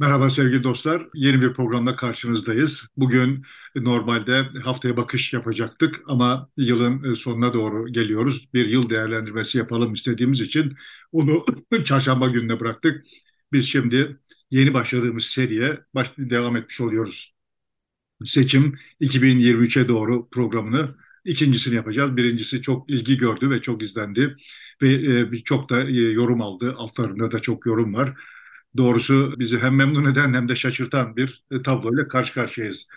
Merhaba sevgili dostlar. Yeni bir programda karşınızdayız. Bugün normalde haftaya bakış yapacaktık ama yılın sonuna doğru geliyoruz. Bir yıl değerlendirmesi yapalım istediğimiz için onu çarşamba gününe bıraktık. Biz şimdi yeni başladığımız seriye baş devam etmiş oluyoruz. Seçim 2023'e doğru programını ikincisini yapacağız. Birincisi çok ilgi gördü ve çok izlendi ve e, çok da e, yorum aldı. Altlarında da çok yorum var doğrusu bizi hem memnun eden hem de şaşırtan bir e, tabloyla karşı karşıyayız.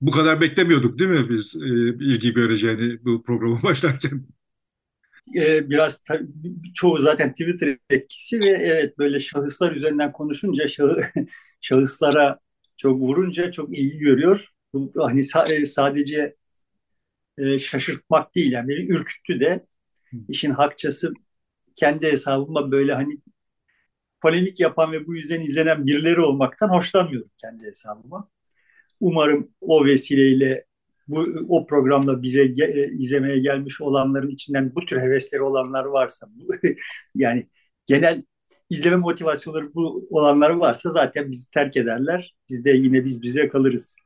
Bu kadar beklemiyorduk değil mi biz e, ilgi göreceğini bu programı başlarken? E, biraz çoğu zaten Twitter etkisi ve evet böyle şahıslar üzerinden konuşunca şahı, şahıslara çok vurunca çok ilgi görüyor. Bu hani sadece şaşırtmak değil yani beni ürküttü de işin hakçası kendi hesabıma böyle hani polemik yapan ve bu yüzden izlenen birileri olmaktan hoşlanmıyorum kendi hesabıma. Umarım o vesileyle bu o programda bize ge, izlemeye gelmiş olanların içinden bu tür hevesleri olanlar varsa yani genel izleme motivasyonları bu olanları varsa zaten bizi terk ederler. Biz de yine biz bize kalırız.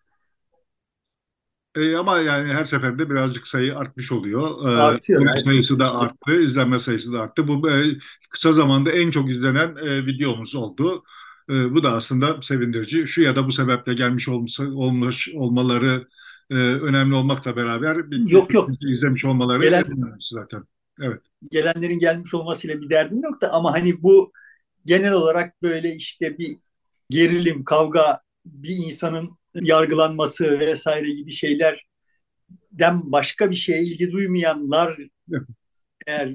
E, ama yani her seferinde birazcık sayı artmış oluyor. E, Artıyor. E, sayısı da arttı, izlenme sayısı da arttı. Bu e, kısa zamanda en çok izlenen e, videomuz oldu. E, bu da aslında sevindirici. Şu ya da bu sebeple gelmiş olmuş, olmuş olmaları e, önemli olmakla beraber bir, yok yok izlemiş olmaları Gelen, zaten. Evet. Gelenlerin gelmiş olmasıyla bir derdim yok da ama hani bu genel olarak böyle işte bir gerilim, kavga bir insanın yargılanması vesaire gibi şeylerden başka bir şeye ilgi duymayanlar eğer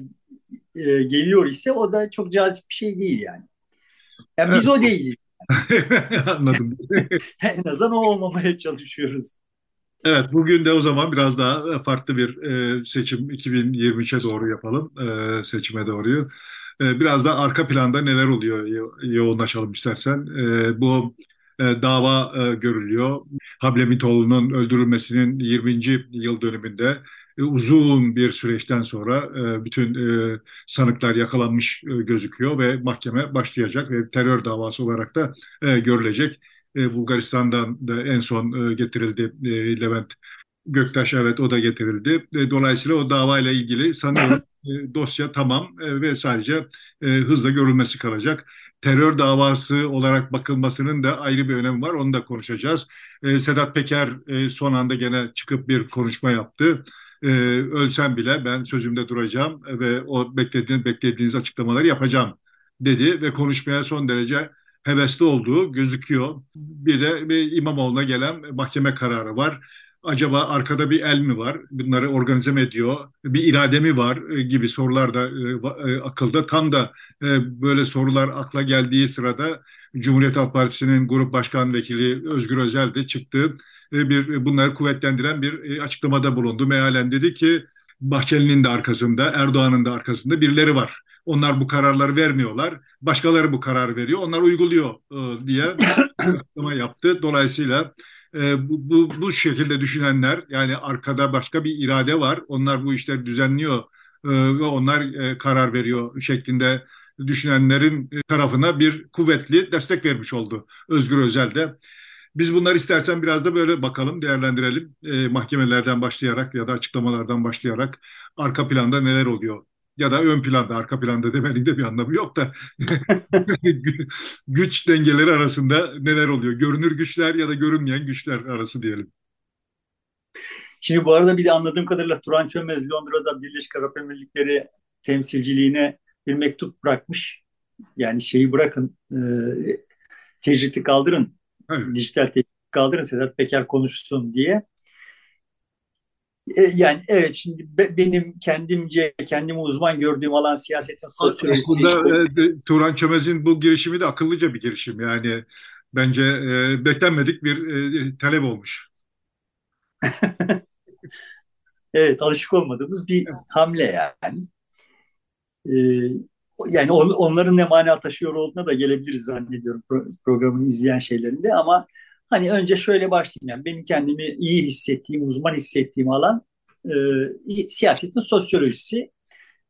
e, geliyor ise o da çok cazip bir şey değil yani. Yani biz o değiliz. Anladım. en azından o olmamaya çalışıyoruz. Evet, bugün de o zaman biraz daha farklı bir e, seçim 2023'e doğru yapalım, e, seçime doğruyu. E, biraz da arka planda neler oluyor yoğunlaşalım istersen. E, bu e, dava e, görülüyor. Hablemitoğlu'nun öldürülmesinin 20. yıl dönümünde e, uzun bir süreçten sonra bütün sanıklar yakalanmış gözüküyor ve mahkeme başlayacak ve terör davası olarak da görülecek. Bulgaristan'dan da en son getirildi Levent Göktaş evet o da getirildi. Dolayısıyla o davayla ilgili sanıyorum dosya tamam ve sadece hızla görülmesi kalacak terör davası olarak bakılmasının da ayrı bir önemi var. Onu da konuşacağız. E, Sedat Peker e, son anda gene çıkıp bir konuşma yaptı. E, ölsem bile ben sözümde duracağım ve o beklediğiniz, beklediğiniz açıklamaları yapacağım dedi ve konuşmaya son derece hevesli olduğu gözüküyor. Bir de İmamoğlu'na gelen mahkeme kararı var acaba arkada bir el mi var? Bunları organize mi ediyor? Bir irade mi var? E, gibi sorular da e, e, akılda. Tam da böyle sorular akla geldiği sırada Cumhuriyet Halk Partisi'nin Grup Başkan Vekili Özgür Özel de çıktı. Bir, bunları kuvvetlendiren bir açıklamada bulundu. Mealen dedi ki Bahçeli'nin de arkasında, Erdoğan'ın da arkasında birileri var. Onlar bu kararları vermiyorlar. Başkaları bu kararı veriyor. Onlar uyguluyor diye açıklama yaptı. Dolayısıyla e, bu, bu, bu şekilde düşünenler yani arkada başka bir irade var. Onlar bu işleri düzenliyor e, ve onlar e, karar veriyor şeklinde düşünenlerin tarafına bir kuvvetli destek vermiş oldu Özgür Özel de. Biz bunları istersen biraz da böyle bakalım, değerlendirelim. E, mahkemelerden başlayarak ya da açıklamalardan başlayarak arka planda neler oluyor ya da ön planda, arka planda demenin de bir anlamı yok da güç dengeleri arasında neler oluyor? Görünür güçler ya da görünmeyen güçler arası diyelim. Şimdi bu arada bir de anladığım kadarıyla Turan Çömez Londra'da Birleşik Arap Emirlikleri temsilciliğine bir mektup bırakmış. Yani şeyi bırakın, e, tecriti kaldırın, evet. dijital tecriti kaldırın Sedat Peker konuşsun diye. E, yani evet şimdi benim kendimce kendimi uzman gördüğüm alan siyasetin sosyolojisi. Burada e, Turan Çömez'in bu girişimi de akıllıca bir girişim. Yani bence e, beklenmedik bir e, talep olmuş. evet alışık olmadığımız bir hamle yani. E, yani on, onların ne mana taşıyor olduğuna da gelebiliriz zannediyorum pro, programını izleyen şeylerinde ama Hani önce şöyle başlayayım yani benim kendimi iyi hissettiğim, uzman hissettiğim alan e, siyasetin sosyolojisi.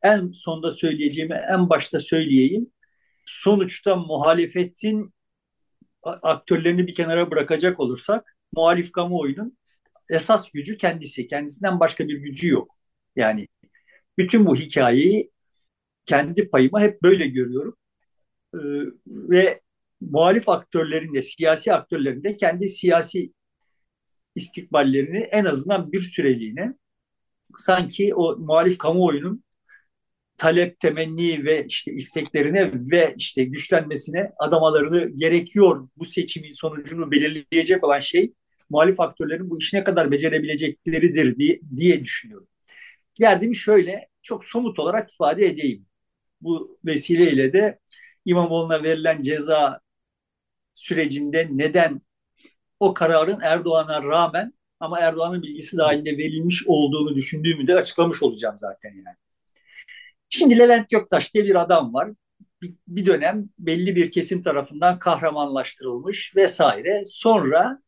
En sonda söyleyeceğimi en başta söyleyeyim. Sonuçta muhalefetin aktörlerini bir kenara bırakacak olursak muhalif kamuoyunun esas gücü kendisi. Kendisinden başka bir gücü yok. Yani bütün bu hikayeyi kendi payıma hep böyle görüyorum. Ee, ve muhalif aktörlerin de, siyasi aktörlerin de kendi siyasi istikballerini en azından bir süreliğine sanki o muhalif kamuoyunun talep, temenni ve işte isteklerine ve işte güçlenmesine adamalarını gerekiyor. Bu seçimin sonucunu belirleyecek olan şey muhalif aktörlerin bu işi ne kadar becerebilecekleridir diye, diye düşünüyorum. Geldim şöyle çok somut olarak ifade edeyim. Bu vesileyle de İmamoğlu'na verilen ceza sürecinde neden o kararın Erdoğan'a rağmen ama Erdoğan'ın bilgisi dahilinde verilmiş olduğunu düşündüğümü de açıklamış olacağım zaten yani. Şimdi Levent Göktaş diye bir adam var. Bir, dönem belli bir kesim tarafından kahramanlaştırılmış vesaire. Sonra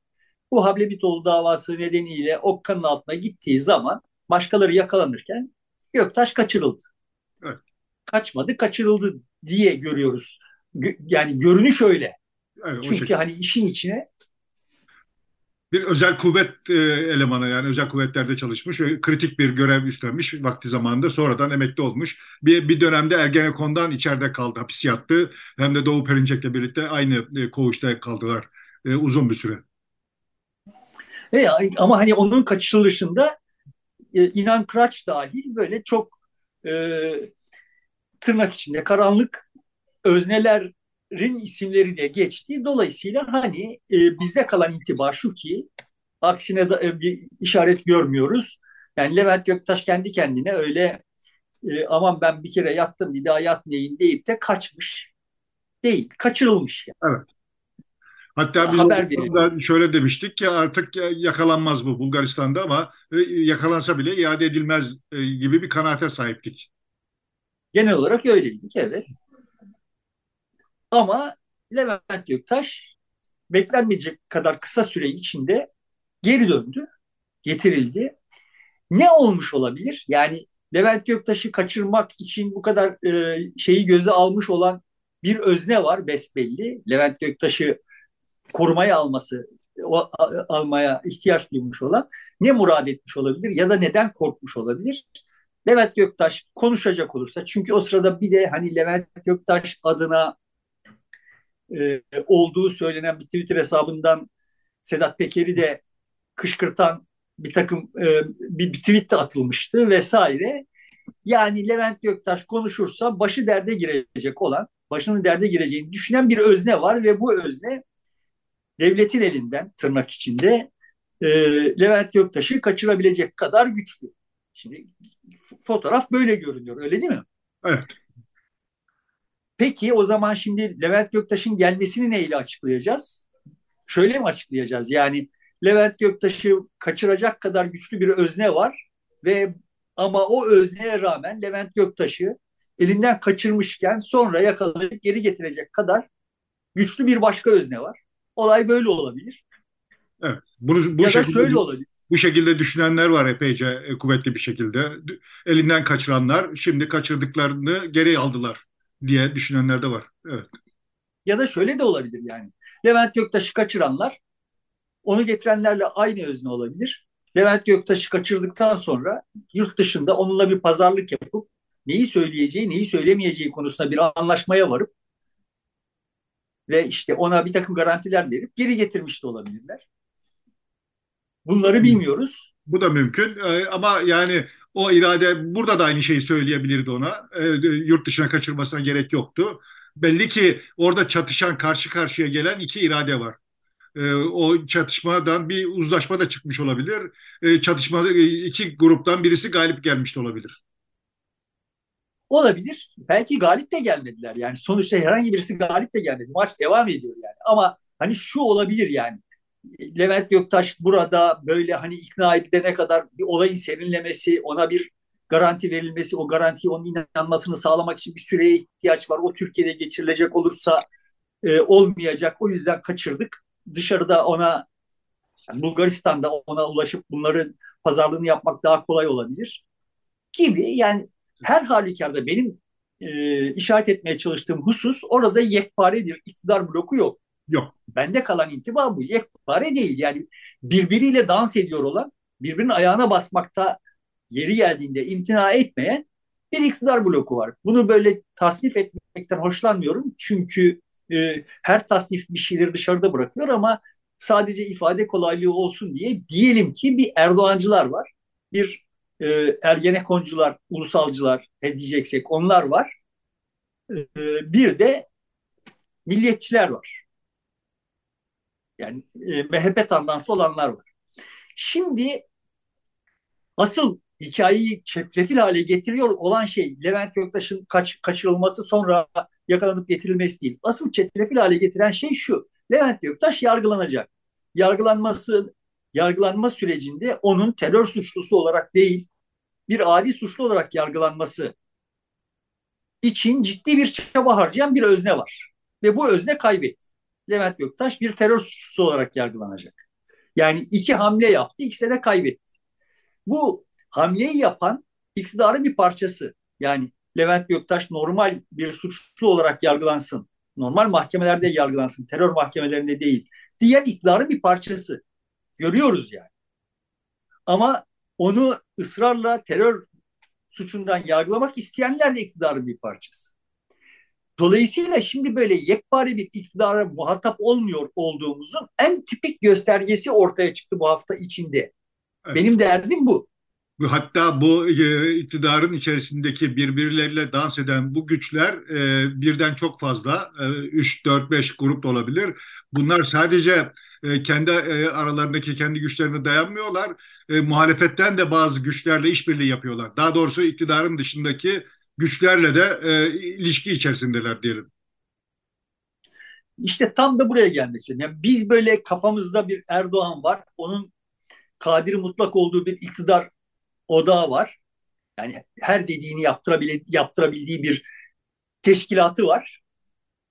bu Hablebitoğlu davası nedeniyle Okka'nın altına gittiği zaman başkaları yakalanırken Göktaş kaçırıldı. Evet. Kaçmadı, kaçırıldı diye görüyoruz. Yani görünüş öyle. Evet, Çünkü hani işin içine bir özel kuvvet e, elemanı yani özel kuvvetlerde çalışmış ve kritik bir görev üstlenmiş vakti zamanında sonradan emekli olmuş. Bir, bir dönemde Ergenekon'dan içeride kaldı, hapis yattı. Hem de Doğu Perinçek'le birlikte aynı e, koğuşta kaldılar e, uzun bir süre. E, ama hani onun kaçırılışında e, İnan Kıraç dahil böyle çok e, tırnak içinde karanlık özneler rin isimleri de geçti. Dolayısıyla hani e, bizde kalan intiba şu ki aksine da, e, bir işaret görmüyoruz. Yani Levent Göktaş kendi kendine öyle e, aman ben bir kere yattım bir daha yatmayayım deyip de kaçmış değil. Kaçırılmış. Yani. Evet. Hatta biz Haber şöyle demiştik ki artık yakalanmaz bu Bulgaristan'da ama e, yakalansa bile iade edilmez e, gibi bir kanaate sahiptik. Genel olarak öyleydik evet. Ama Levent Göktaş beklenmeyecek kadar kısa süre içinde geri döndü, getirildi. Ne olmuş olabilir? Yani Levent Göktaş'ı kaçırmak için bu kadar e, şeyi göze almış olan bir özne var besbelli. Levent Göktaş'ı korumaya alması, o, almaya ihtiyaç duymuş olan ne murad etmiş olabilir ya da neden korkmuş olabilir? Levent Göktaş konuşacak olursa çünkü o sırada bir de hani Levent Göktaş adına e, olduğu söylenen bir Twitter hesabından Sedat Peker'i de kışkırtan bir takım e, bir, bir tweet de atılmıştı vesaire. Yani Levent Göktaş konuşursa başı derde girecek olan, başının derde gireceğini düşünen bir özne var ve bu özne devletin elinden tırnak içinde e, Levent Göktaş'ı kaçırabilecek kadar güçlü. Şimdi fotoğraf böyle görünüyor öyle değil mi? Evet. Peki o zaman şimdi Levent Göktaş'ın gelmesini neyle açıklayacağız? Şöyle mi açıklayacağız? Yani Levent Göktaş'ı kaçıracak kadar güçlü bir özne var ve ama o özneye rağmen Levent Göktaş'ı elinden kaçırmışken sonra yakalayıp geri getirecek kadar güçlü bir başka özne var. Olay böyle olabilir. Evet. Bunu, bu ya şekilde, da şöyle olabilir. Bu şekilde düşünenler var epeyce e, kuvvetli bir şekilde. Elinden kaçıranlar şimdi kaçırdıklarını geri aldılar diye düşünenler de var. Evet. Ya da şöyle de olabilir yani. Levent Göktaş'ı kaçıranlar onu getirenlerle aynı özne olabilir. Levent Göktaş'ı kaçırdıktan sonra yurt dışında onunla bir pazarlık yapıp neyi söyleyeceği, neyi söylemeyeceği konusunda bir anlaşmaya varıp ve işte ona bir takım garantiler verip geri getirmiş de olabilirler. Bunları bilmiyoruz. Bu da mümkün ee, ama yani o irade burada da aynı şeyi söyleyebilirdi ona. E, yurt dışına kaçırmasına gerek yoktu. Belli ki orada çatışan, karşı karşıya gelen iki irade var. E, o çatışmadan bir uzlaşma da çıkmış olabilir. E, çatışmada iki gruptan birisi galip gelmiş olabilir. Olabilir. Belki galip de gelmediler. Yani sonuçta herhangi birisi galip de gelmedi. Maç devam ediyor yani. Ama hani şu olabilir yani. Levent Göktaş burada böyle hani ikna edilene kadar bir olayın serinlemesi, ona bir garanti verilmesi, o garantiyi onun inanmasını sağlamak için bir süreye ihtiyaç var. O Türkiye'de geçirilecek olursa e, olmayacak. O yüzden kaçırdık. Dışarıda ona yani Bulgaristan'da ona ulaşıp bunların pazarlığını yapmak daha kolay olabilir gibi. Yani her halükarda benim e, işaret etmeye çalıştığım husus orada yekpare bir iktidar bloku yok. Yok. Bende kalan intiba bu. Yekpare değil. Yani birbiriyle dans ediyor olan, birbirinin ayağına basmakta yeri geldiğinde imtina etmeyen bir iktidar bloku var. Bunu böyle tasnif etmekten hoşlanmıyorum. Çünkü e, her tasnif bir şeyleri dışarıda bırakıyor ama sadece ifade kolaylığı olsun diye diyelim ki bir Erdoğancılar var. Bir e, Ergenekoncular, ulusalcılar ne diyeceksek onlar var. E, bir de milliyetçiler var. Yani e, MHP tandanslı olanlar var. Şimdi asıl hikayeyi çetrefil hale getiriyor olan şey Levent Göktaş'ın kaç, kaçırılması sonra yakalanıp getirilmesi değil. Asıl çetrefil hale getiren şey şu. Levent Göktaş yargılanacak. Yargılanması yargılanma sürecinde onun terör suçlusu olarak değil bir adi suçlu olarak yargılanması için ciddi bir çaba harcayan bir özne var. Ve bu özne kaybetti. Levent Göktaş bir terör suçlusu olarak yargılanacak. Yani iki hamle yaptı, ikisi de kaybetti. Bu hamleyi yapan iktidarın bir parçası. Yani Levent Göktaş normal bir suçlu olarak yargılansın. Normal mahkemelerde yargılansın. Terör mahkemelerinde değil. Diğer iktidarın bir parçası. Görüyoruz yani. Ama onu ısrarla terör suçundan yargılamak isteyenler de iktidarın bir parçası. Dolayısıyla şimdi böyle yekpare bir iktidara muhatap olmuyor olduğumuzun en tipik göstergesi ortaya çıktı bu hafta içinde. Evet. Benim derdim bu. Hatta bu e, iktidarın içerisindeki birbirleriyle dans eden bu güçler e, birden çok fazla, e, 3, 4, 5 grup da olabilir. Bunlar sadece e, kendi e, aralarındaki kendi güçlerine dayanmıyorlar. E, muhalefetten de bazı güçlerle işbirliği yapıyorlar. Daha doğrusu iktidarın dışındaki güçlerle de e, ilişki içerisindeler diyelim. İşte tam da buraya gelmek istiyorum. Yani biz böyle kafamızda bir Erdoğan var. Onun kadiri mutlak olduğu bir iktidar odağı var. Yani her dediğini yaptırabil yaptırabildiği bir teşkilatı var.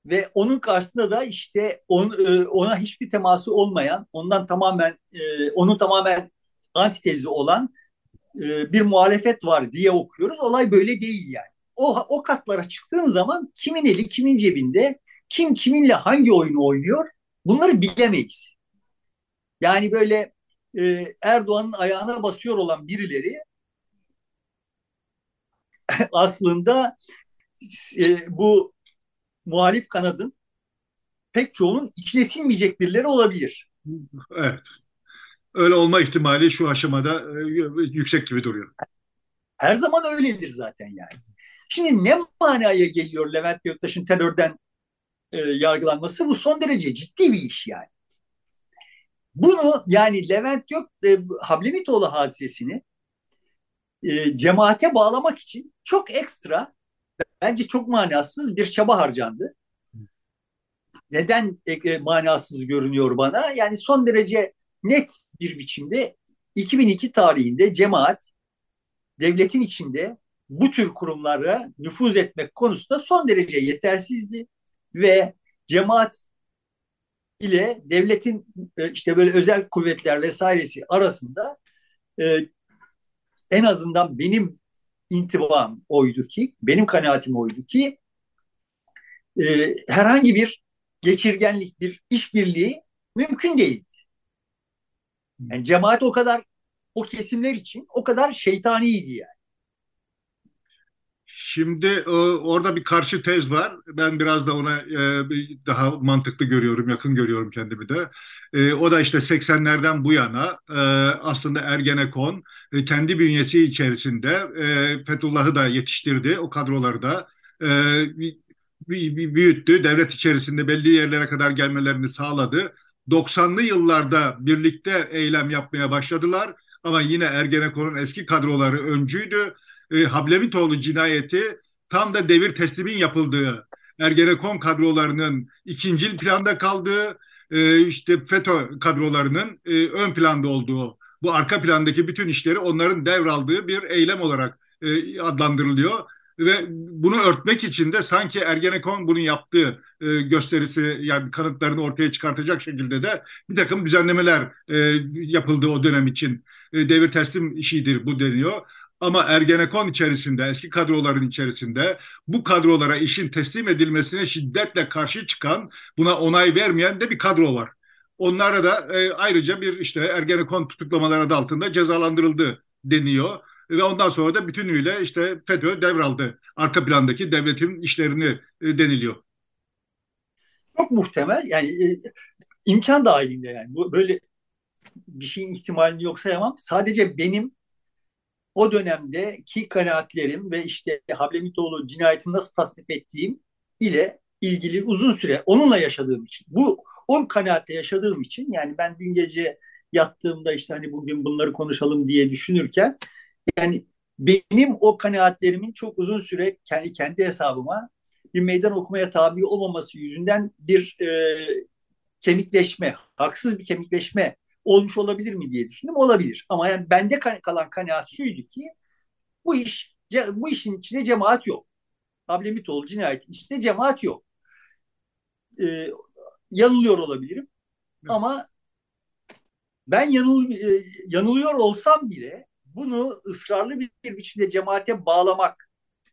Ve onun karşısında da işte on, e, ona hiçbir teması olmayan, ondan tamamen e, onun tamamen antitezi olan e, bir muhalefet var diye okuyoruz. Olay böyle değil yani. O, o katlara çıktığın zaman kimin eli kimin cebinde, kim kiminle hangi oyunu oynuyor bunları bilemeyiz. Yani böyle Erdoğan'ın ayağına basıyor olan birileri aslında bu muhalif kanadın pek çoğunun içine sinmeyecek birileri olabilir. Evet. Öyle olma ihtimali şu aşamada e, yüksek gibi duruyor. Her zaman öyledir zaten yani. Şimdi ne manaya geliyor Levent Göktaş'ın terörden e, yargılanması? Bu son derece ciddi bir iş yani. Bunu yani Levent Gök e, Hablemitoğlu hadisesini e, cemaate bağlamak için çok ekstra bence çok manasız bir çaba harcandı. Neden e, e, manasız görünüyor bana? Yani son derece net bir biçimde 2002 tarihinde cemaat devletin içinde bu tür kurumlara nüfuz etmek konusunda son derece yetersizdi ve cemaat ile devletin e, işte böyle özel kuvvetler vesairesi arasında e, en azından benim intibam oydu ki, benim kanaatim oydu ki e, herhangi bir geçirgenlik, bir işbirliği mümkün değildi. Yani cemaat o kadar o kesimler için o kadar şeytaniydi yani. Şimdi e, orada bir karşı tez var. Ben biraz da ona e, daha mantıklı görüyorum, yakın görüyorum kendimi de. E, o da işte 80'lerden bu yana aslında Ergenekon kendi bünyesi içerisinde Fethullah'ı da yetiştirdi, o kadroları da büyüttü. Devlet içerisinde belli yerlere kadar gelmelerini sağladı. 90'lı yıllarda birlikte eylem yapmaya başladılar. Ama yine Ergenekon'un eski kadroları öncüydü e, Hablemitoğlu cinayeti tam da devir teslimin yapıldığı Ergenekon kadrolarının ikinci planda kaldığı e, işte FETÖ kadrolarının e, ön planda olduğu bu arka plandaki bütün işleri onların devraldığı bir eylem olarak e, adlandırılıyor ve bunu örtmek için de sanki Ergenekon bunu yaptığı e, gösterisi yani kanıtlarını ortaya çıkartacak şekilde de bir takım düzenlemeler e, yapıldı o dönem için. E, devir teslim işidir bu deniyor. Ama Ergenekon içerisinde, eski kadroların içerisinde bu kadrolara işin teslim edilmesine şiddetle karşı çıkan, buna onay vermeyen de bir kadro var. Onlara da e, ayrıca bir işte Ergenekon tutuklamaları adı altında cezalandırıldı deniyor. Ve ondan sonra da bütünüyle işte FETÖ devraldı. Arka plandaki devletin işlerini e, deniliyor. Çok muhtemel yani e, imkan dahilinde yani böyle bir şeyin ihtimalini yok sayamam. Sadece benim o dönemdeki kanaatlerim ve işte Hablemitoğlu cinayetini nasıl tasnif ettiğim ile ilgili uzun süre onunla yaşadığım için bu o kanaatle yaşadığım için yani ben dün gece yattığımda işte hani bugün bunları konuşalım diye düşünürken yani benim o kanaatlerimin çok uzun süre kendi, kendi hesabıma bir meydan okumaya tabi olmaması yüzünden bir e, kemikleşme, haksız bir kemikleşme olmuş olabilir mi diye düşündüm. Olabilir. Ama yani bende kalan kanaat şuydu ki bu iş bu işin içinde cemaat yok. Ablemitoğlu cinayetin içinde cemaat yok. Ee, yanılıyor olabilirim. Evet. Ama ben yanıl, e, yanılıyor olsam bile bunu ısrarlı bir, bir biçimde cemaate bağlamak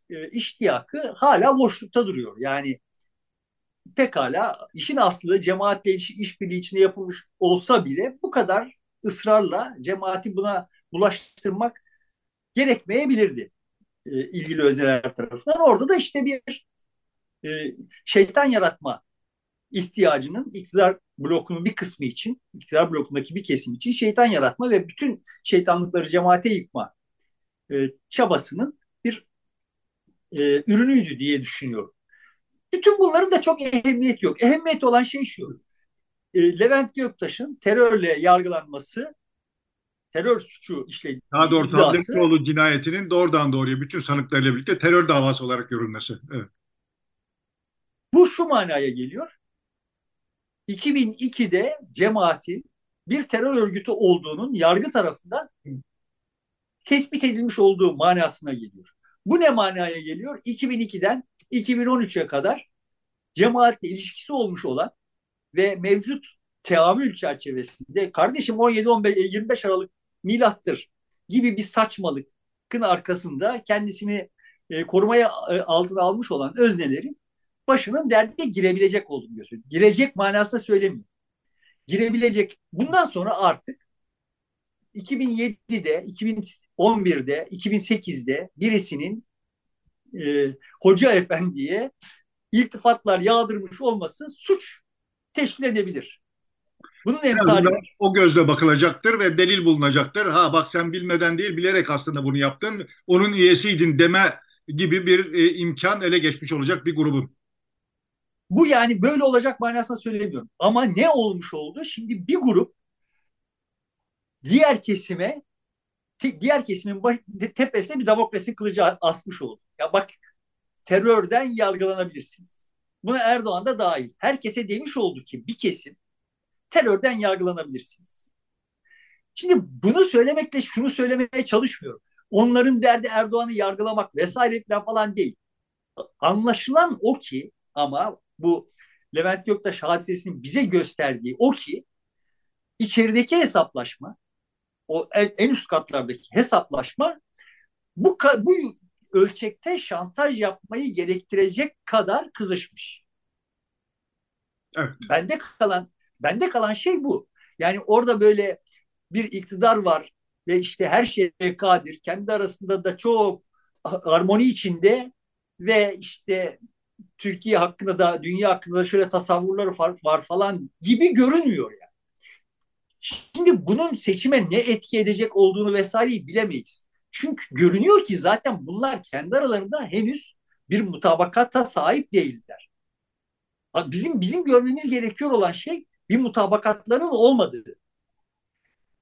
e, iştiyakı hala boşlukta duruyor. Yani pekala işin aslı cemaatle işbirliği içinde yapılmış olsa bile bu kadar ısrarla cemaati buna bulaştırmak gerekmeyebilirdi e, ilgili özneler tarafından. Orada da işte bir e, şeytan yaratma ihtiyacının iktidar blokunun bir kısmı için, iktidar blokundaki bir kesim için şeytan yaratma ve bütün şeytanlıkları cemaate yıkma e, çabasının bir e, ürünüydü diye düşünüyorum. Bütün bunların da çok ehemmiyeti yok. Ehemmiyet olan şey şu. E, Levent Göktaş'ın terörle yargılanması, terör suçu işlediği Daha doğrusu Hablemitoğlu cinayetinin doğrudan doğruya bütün sanıklarıyla birlikte terör davası olarak görülmesi. Evet. Bu şu manaya geliyor. 2002'de cemaatin bir terör örgütü olduğunun yargı tarafından tespit edilmiş olduğu manasına geliyor. Bu ne manaya geliyor? 2002'den 2013'e kadar cemaatle ilişkisi olmuş olan ve mevcut teamül çerçevesinde kardeşim 17-15 Aralık milattır gibi bir saçmalıkın arkasında kendisini e, korumaya e, altına almış olan öznelerin başının derdine girebilecek olduğunu gösteriyor. Girecek manasında söylemiyor. Girebilecek. Bundan sonra artık 2007'de, 2011'de, 2008'de birisinin e, hoca efendiye iltifatlar yağdırmış olması suç teşkil edebilir. Bunun emsali O gözle bakılacaktır ve delil bulunacaktır. Ha bak sen bilmeden değil bilerek aslında bunu yaptın. Onun üyesiydin deme gibi bir e, imkan ele geçmiş olacak bir grubun. Bu yani böyle olacak manasında söylemiyorum. Ama ne olmuş oldu? Şimdi bir grup diğer kesime diğer kesimin tepesine bir Damokles'in kılıcı asmış oldu. Ya bak terörden yargılanabilirsiniz. Buna Erdoğan da dahil. Herkese demiş oldu ki bir kesim terörden yargılanabilirsiniz. Şimdi bunu söylemekle şunu söylemeye çalışmıyorum. Onların derdi Erdoğan'ı yargılamak vesaire falan değil. Anlaşılan o ki ama bu Levent Göktaş hadisesinin bize gösterdiği o ki içerideki hesaplaşma o en üst katlardaki hesaplaşma bu bu ölçekte şantaj yapmayı gerektirecek kadar kızışmış. Evet. Bende kalan bende kalan şey bu. Yani orada böyle bir iktidar var ve işte her şeye kadir, kendi arasında da çok harmoni içinde ve işte Türkiye hakkında da dünya hakkında da şöyle tasavvurları var, falan gibi görünmüyor yani. Şimdi bunun seçime ne etki edecek olduğunu vesaireyi bilemeyiz. Çünkü görünüyor ki zaten bunlar kendi aralarında henüz bir mutabakata sahip değiller. Bizim bizim görmemiz gerekiyor olan şey bir mutabakatların olmadığı.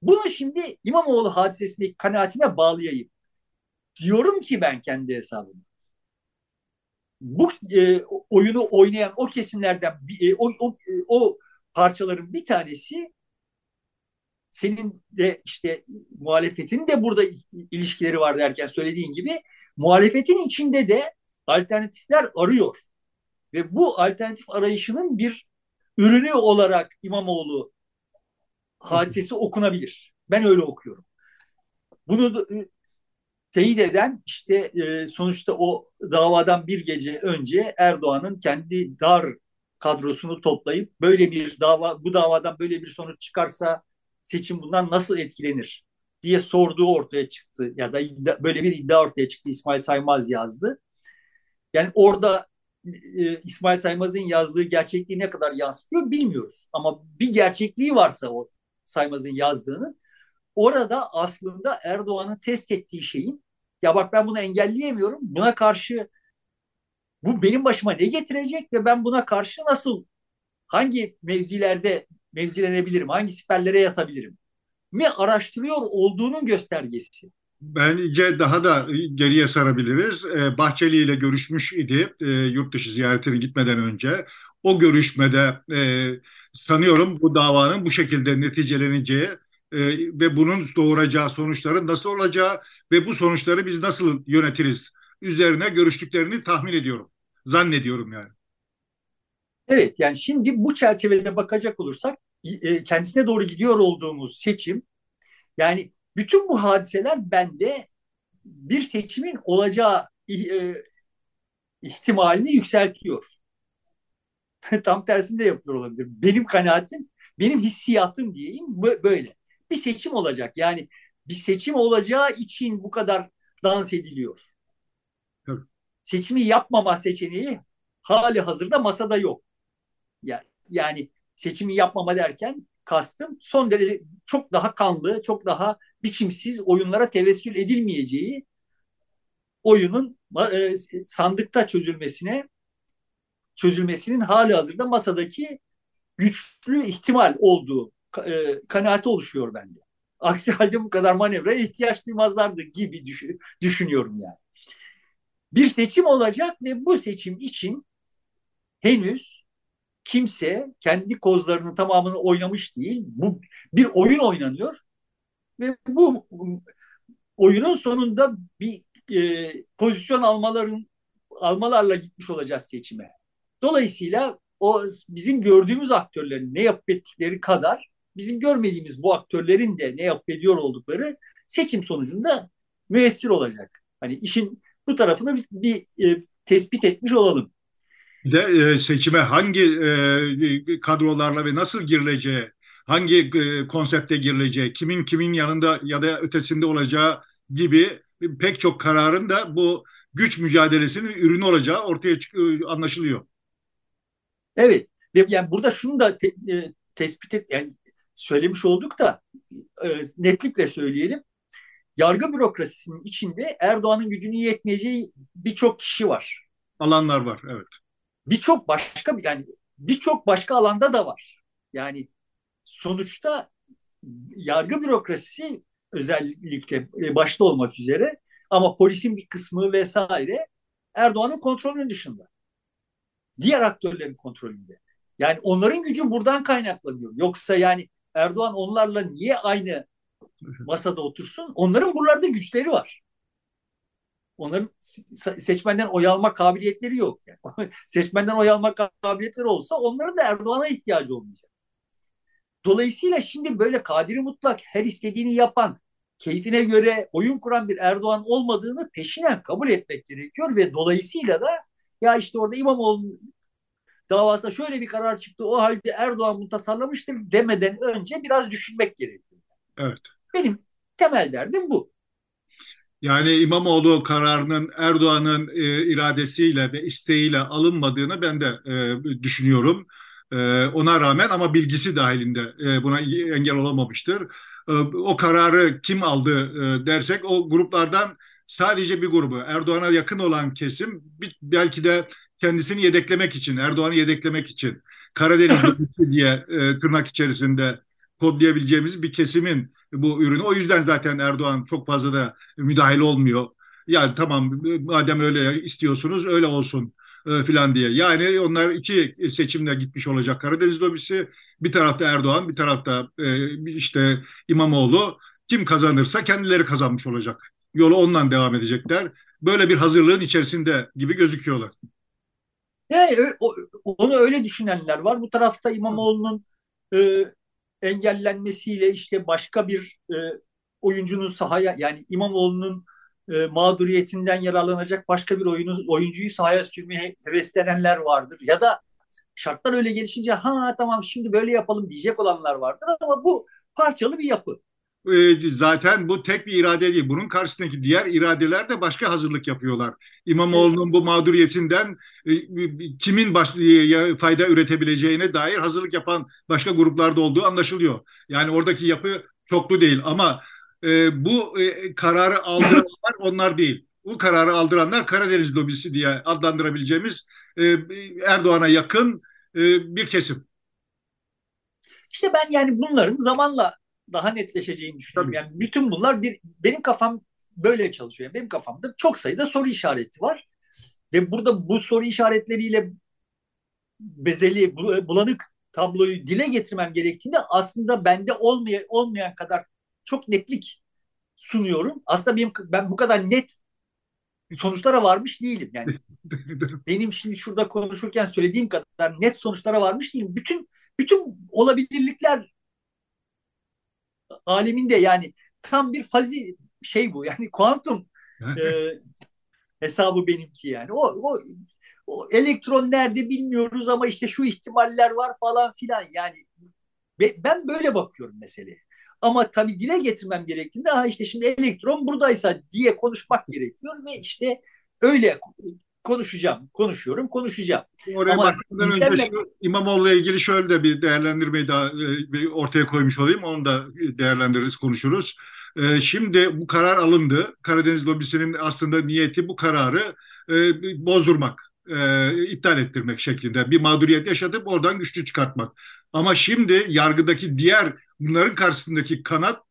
Bunu şimdi İmamoğlu hadisesindeki kanaatime bağlayayım. Diyorum ki ben kendi hesabıma. Bu e, oyunu oynayan o kesimlerden e, o, o, o parçaların bir tanesi senin de işte muhalefetin de burada ilişkileri var derken söylediğin gibi muhalefetin içinde de alternatifler arıyor. Ve bu alternatif arayışının bir ürünü olarak İmamoğlu hadisesi okunabilir. Ben öyle okuyorum. Bunu teyit eden işte e, sonuçta o davadan bir gece önce Erdoğan'ın kendi dar kadrosunu toplayıp böyle bir dava bu davadan böyle bir sonuç çıkarsa seçim bundan nasıl etkilenir diye sorduğu ortaya çıktı ya da böyle bir iddia ortaya çıktı İsmail Saymaz yazdı. Yani orada e, İsmail Saymaz'ın yazdığı gerçekliği ne kadar yansıtıyor bilmiyoruz. Ama bir gerçekliği varsa o Saymaz'ın yazdığının orada aslında Erdoğan'ın test ettiği şeyin ya bak ben bunu engelleyemiyorum. Buna karşı bu benim başıma ne getirecek ve ben buna karşı nasıl hangi mevzilerde mevzilenebilirim, hangi siperlere yatabilirim mi araştırıyor olduğunun göstergesi. Bence daha da geriye sarabiliriz. Ee, Bahçeli ile görüşmüş idi e, yurt dışı ziyaretine gitmeden önce. O görüşmede e, sanıyorum bu davanın bu şekilde neticeleneceği e, ve bunun doğuracağı sonuçların nasıl olacağı ve bu sonuçları biz nasıl yönetiriz üzerine görüştüklerini tahmin ediyorum. Zannediyorum yani. Evet yani şimdi bu çerçevede bakacak olursak e, kendisine doğru gidiyor olduğumuz seçim yani bütün bu hadiseler bende bir seçimin olacağı e, ihtimalini yükseltiyor. Tam tersinde yapılır olabilir. Benim kanaatim, benim hissiyatım diyeyim böyle. Bir seçim olacak. Yani bir seçim olacağı için bu kadar dans ediliyor. Evet. Seçimi yapmama seçeneği hali hazırda masada yok. Yani, seçimi yapmama derken kastım son derece çok daha kanlı, çok daha biçimsiz oyunlara tevessül edilmeyeceği oyunun e, sandıkta çözülmesine çözülmesinin hali hazırda masadaki güçlü ihtimal olduğu e, kanaati oluşuyor bende. Aksi halde bu kadar manevraya ihtiyaç duymazlardı gibi düşün, düşünüyorum yani. Bir seçim olacak ve bu seçim için henüz kimse kendi kozlarının tamamını oynamış değil. Bu bir oyun oynanıyor ve bu oyunun sonunda bir e, pozisyon almaların almalarla gitmiş olacağız seçime. Dolayısıyla o bizim gördüğümüz aktörlerin ne yapıp ettikleri kadar bizim görmediğimiz bu aktörlerin de ne yapıp ediyor oldukları seçim sonucunda müessir olacak. Hani işin bu tarafını bir, bir e, tespit etmiş olalım de e, seçime hangi e, kadrolarla ve nasıl girileceği, hangi e, konsepte girileceği, kimin kimin yanında ya da ötesinde olacağı gibi pek çok kararın da bu güç mücadelesinin ürünü olacağı ortaya e, anlaşılıyor. Evet. Yani burada şunu da te, e, tespit et, yani söylemiş olduk da e, netlikle söyleyelim. Yargı bürokrasisinin içinde Erdoğan'ın gücünü yetmeyeceği birçok kişi var. Alanlar var, evet birçok başka yani birçok başka alanda da var. Yani sonuçta yargı bürokrasisi özellikle e, başta olmak üzere ama polisin bir kısmı vesaire Erdoğan'ın kontrolünün dışında. Diğer aktörlerin kontrolünde. Yani onların gücü buradan kaynaklanıyor. Yoksa yani Erdoğan onlarla niye aynı masada otursun? Onların buralarda güçleri var. Onların seçmenden oy alma kabiliyetleri yok. Yani. seçmenden oy alma kabiliyetleri olsa onların da Erdoğan'a ihtiyacı olmayacak. Dolayısıyla şimdi böyle kadiri mutlak her istediğini yapan, keyfine göre oyun kuran bir Erdoğan olmadığını peşinen kabul etmek gerekiyor ve dolayısıyla da ya işte orada İmamoğlu davasında şöyle bir karar çıktı o halde Erdoğan bunu tasarlamıştır demeden önce biraz düşünmek gerekiyor. Evet. Benim temel derdim bu. Yani İmamoğlu kararının Erdoğan'ın e, iradesiyle ve isteğiyle alınmadığını ben de e, düşünüyorum. E, ona rağmen ama bilgisi dahilinde e, buna engel olamamıştır. E, o kararı kim aldı e, dersek o gruplardan sadece bir grubu Erdoğan'a yakın olan kesim belki de kendisini yedeklemek için, Erdoğan'ı yedeklemek için Karadeniz diye e, tırnak içerisinde kodlayabileceğimiz bir kesimin bu ürünü. O yüzden zaten Erdoğan çok fazla da müdahil olmuyor. Yani tamam madem öyle istiyorsunuz öyle olsun e, filan diye. Yani onlar iki seçimle gitmiş olacak Karadeniz lobisi. Bir tarafta Erdoğan, bir tarafta e, işte İmamoğlu. Kim kazanırsa kendileri kazanmış olacak. Yolu ondan devam edecekler. Böyle bir hazırlığın içerisinde gibi gözüküyorlar. Yani onu öyle düşünenler var. Bu tarafta İmamoğlu'nun e, engellenmesiyle işte başka bir e, oyuncunun sahaya yani İmamoğlu'nun e, mağduriyetinden yararlanacak başka bir oyunu, oyuncuyu sahaya sürmeye heveslenenler vardır. Ya da şartlar öyle gelişince ha tamam şimdi böyle yapalım diyecek olanlar vardır ama bu parçalı bir yapı. E, zaten bu tek bir irade değil. Bunun karşısındaki diğer iradeler de başka hazırlık yapıyorlar. İmamoğlu'nun bu mağduriyetinden e, kimin baş, fayda üretebileceğine dair hazırlık yapan başka gruplarda olduğu anlaşılıyor. Yani oradaki yapı çoklu değil ama e, bu e, kararı aldıranlar onlar değil. Bu kararı aldıranlar Karadeniz lobisi diye adlandırabileceğimiz e, Erdoğan'a yakın e, bir kesim. İşte ben yani bunların zamanla daha netleşeceğini düşünüyorum. Tabii. Yani bütün bunlar bir benim kafam böyle çalışıyor. benim kafamda çok sayıda soru işareti var. Ve burada bu soru işaretleriyle bezeli, bulanık tabloyu dile getirmem gerektiğinde aslında bende olmayan, olmayan kadar çok netlik sunuyorum. Aslında benim ben bu kadar net sonuçlara varmış değilim. Yani benim şimdi şurada konuşurken söylediğim kadar net sonuçlara varmış değilim. Bütün bütün olabilirlikler aleminde yani tam bir fazi şey bu. Yani kuantum e, hesabı benimki yani. O, o, o elektron nerede bilmiyoruz ama işte şu ihtimaller var falan filan yani. Ben böyle bakıyorum meseleye. Ama tabii dile getirmem gerektiğinde ha işte şimdi elektron buradaysa diye konuşmak gerekiyor ve işte öyle konuşacağım, konuşuyorum, konuşacağım. Oraya Ama bakmadan önce şu İmamoğlu'la ilgili şöyle de bir değerlendirmeyi daha e, ortaya koymuş olayım. Onu da değerlendiririz, konuşuruz. E, şimdi bu karar alındı. Karadeniz lobisinin aslında niyeti bu kararı e, bozdurmak, iptal ettirmek şeklinde. Bir mağduriyet yaşatıp oradan güçlü çıkartmak. Ama şimdi yargıdaki diğer bunların karşısındaki kanat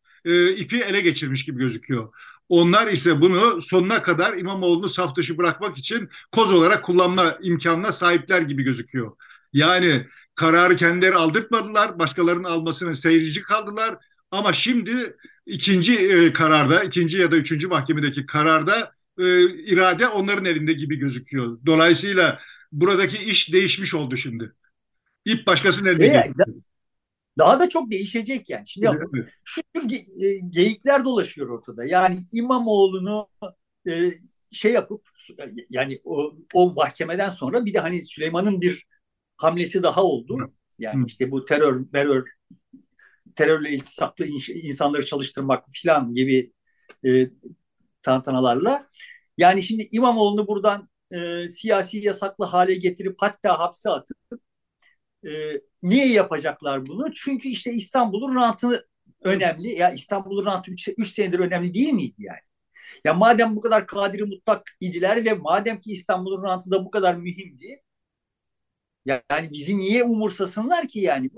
ipi ele geçirmiş gibi gözüküyor. Onlar ise bunu sonuna kadar İmamoğlu'nu saf dışı bırakmak için koz olarak kullanma imkanına sahipler gibi gözüküyor. Yani kararı kendileri aldırtmadılar, başkalarının almasını seyirci kaldılar. Ama şimdi ikinci e, kararda, ikinci ya da üçüncü mahkemedeki kararda e, irade onların elinde gibi gözüküyor. Dolayısıyla buradaki iş değişmiş oldu şimdi. İp başkasının elinde. E, daha da çok değişecek yani. Şimdi evet. şu tür ge- geyikler dolaşıyor ortada. Yani İmamoğlu'nu e, şey yapıp yani o, o mahkemeden sonra bir de hani Süleyman'ın bir hamlesi daha oldu. Yani işte bu terör, terör terörle iltisaklı insanları çalıştırmak falan gibi e, tantanalarla. Yani şimdi İmamoğlu'nu buradan e, siyasi yasaklı hale getirip hatta hapse atıp e, niye yapacaklar bunu? Çünkü işte İstanbul'un rantı önemli. Ya İstanbul'un rantı 3 senedir önemli değil miydi yani? Ya madem bu kadar kadiri mutlak idiler ve madem ki İstanbul'un rantı da bu kadar mühimdi. Yani bizi niye umursasınlar ki yani?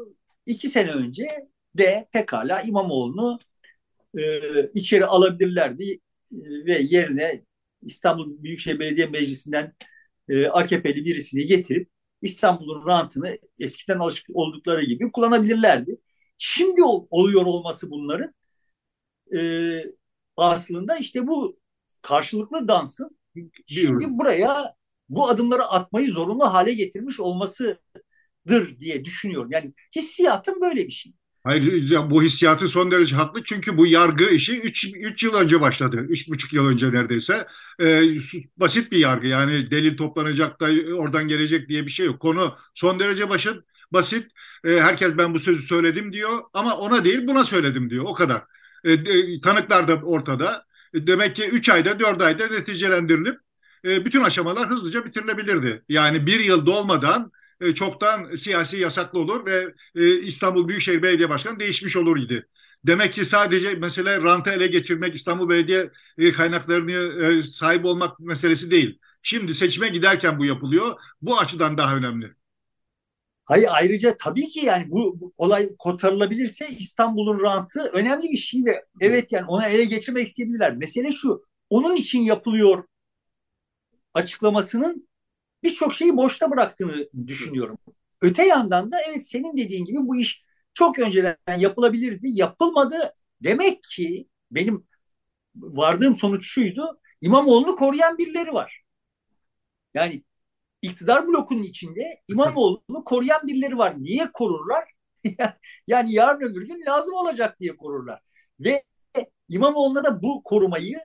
iki sene önce de pekala İmamoğlu'nu e, içeri alabilirlerdi e, ve yerine İstanbul Büyükşehir Belediye Meclisi'nden e, AKP'li birisini getirip İstanbul'un rantını eskiden alışık oldukları gibi kullanabilirlerdi. Şimdi oluyor olması bunların e, aslında işte bu karşılıklı dansın şimdi buraya bu adımları atmayı zorunlu hale getirmiş olmasıdır diye düşünüyorum. Yani hissiyatım böyle bir şey. Hayır bu hissiyatı son derece haklı çünkü bu yargı işi 3 yıl önce başladı. 3,5 yıl önce neredeyse. Ee, basit bir yargı yani delil toplanacak da oradan gelecek diye bir şey yok. Konu son derece basit. basit. Ee, herkes ben bu sözü söyledim diyor ama ona değil buna söyledim diyor o kadar. Ee, tanıklar da ortada. Demek ki 3 ayda 4 ayda neticelendirilip e, bütün aşamalar hızlıca bitirilebilirdi. Yani bir yıl dolmadan e, çoktan siyasi yasaklı olur ve e, İstanbul Büyükşehir Belediye Başkanı değişmiş olur idi. Demek ki sadece mesele ranta ele geçirmek, İstanbul Belediye e, kaynaklarını sahip olmak meselesi değil. Şimdi seçime giderken bu yapılıyor. Bu açıdan daha önemli. Hayır ayrıca tabii ki yani bu, bu olay kotarılabilirse İstanbul'un rantı önemli bir şey ve evet yani ona ele geçirmek isteyebilirler. Mesele şu. Onun için yapılıyor açıklamasının birçok şeyi boşta bıraktığını düşünüyorum. Öte yandan da evet senin dediğin gibi bu iş çok önceden yapılabilirdi. Yapılmadı. Demek ki benim vardığım sonuç şuydu. İmamoğlu'nu koruyan birileri var. Yani iktidar blokunun içinde İmamoğlu'nu koruyan birileri var. Niye korurlar? yani yarın öbür gün lazım olacak diye korurlar. Ve İmamoğlu'na da bu korumayı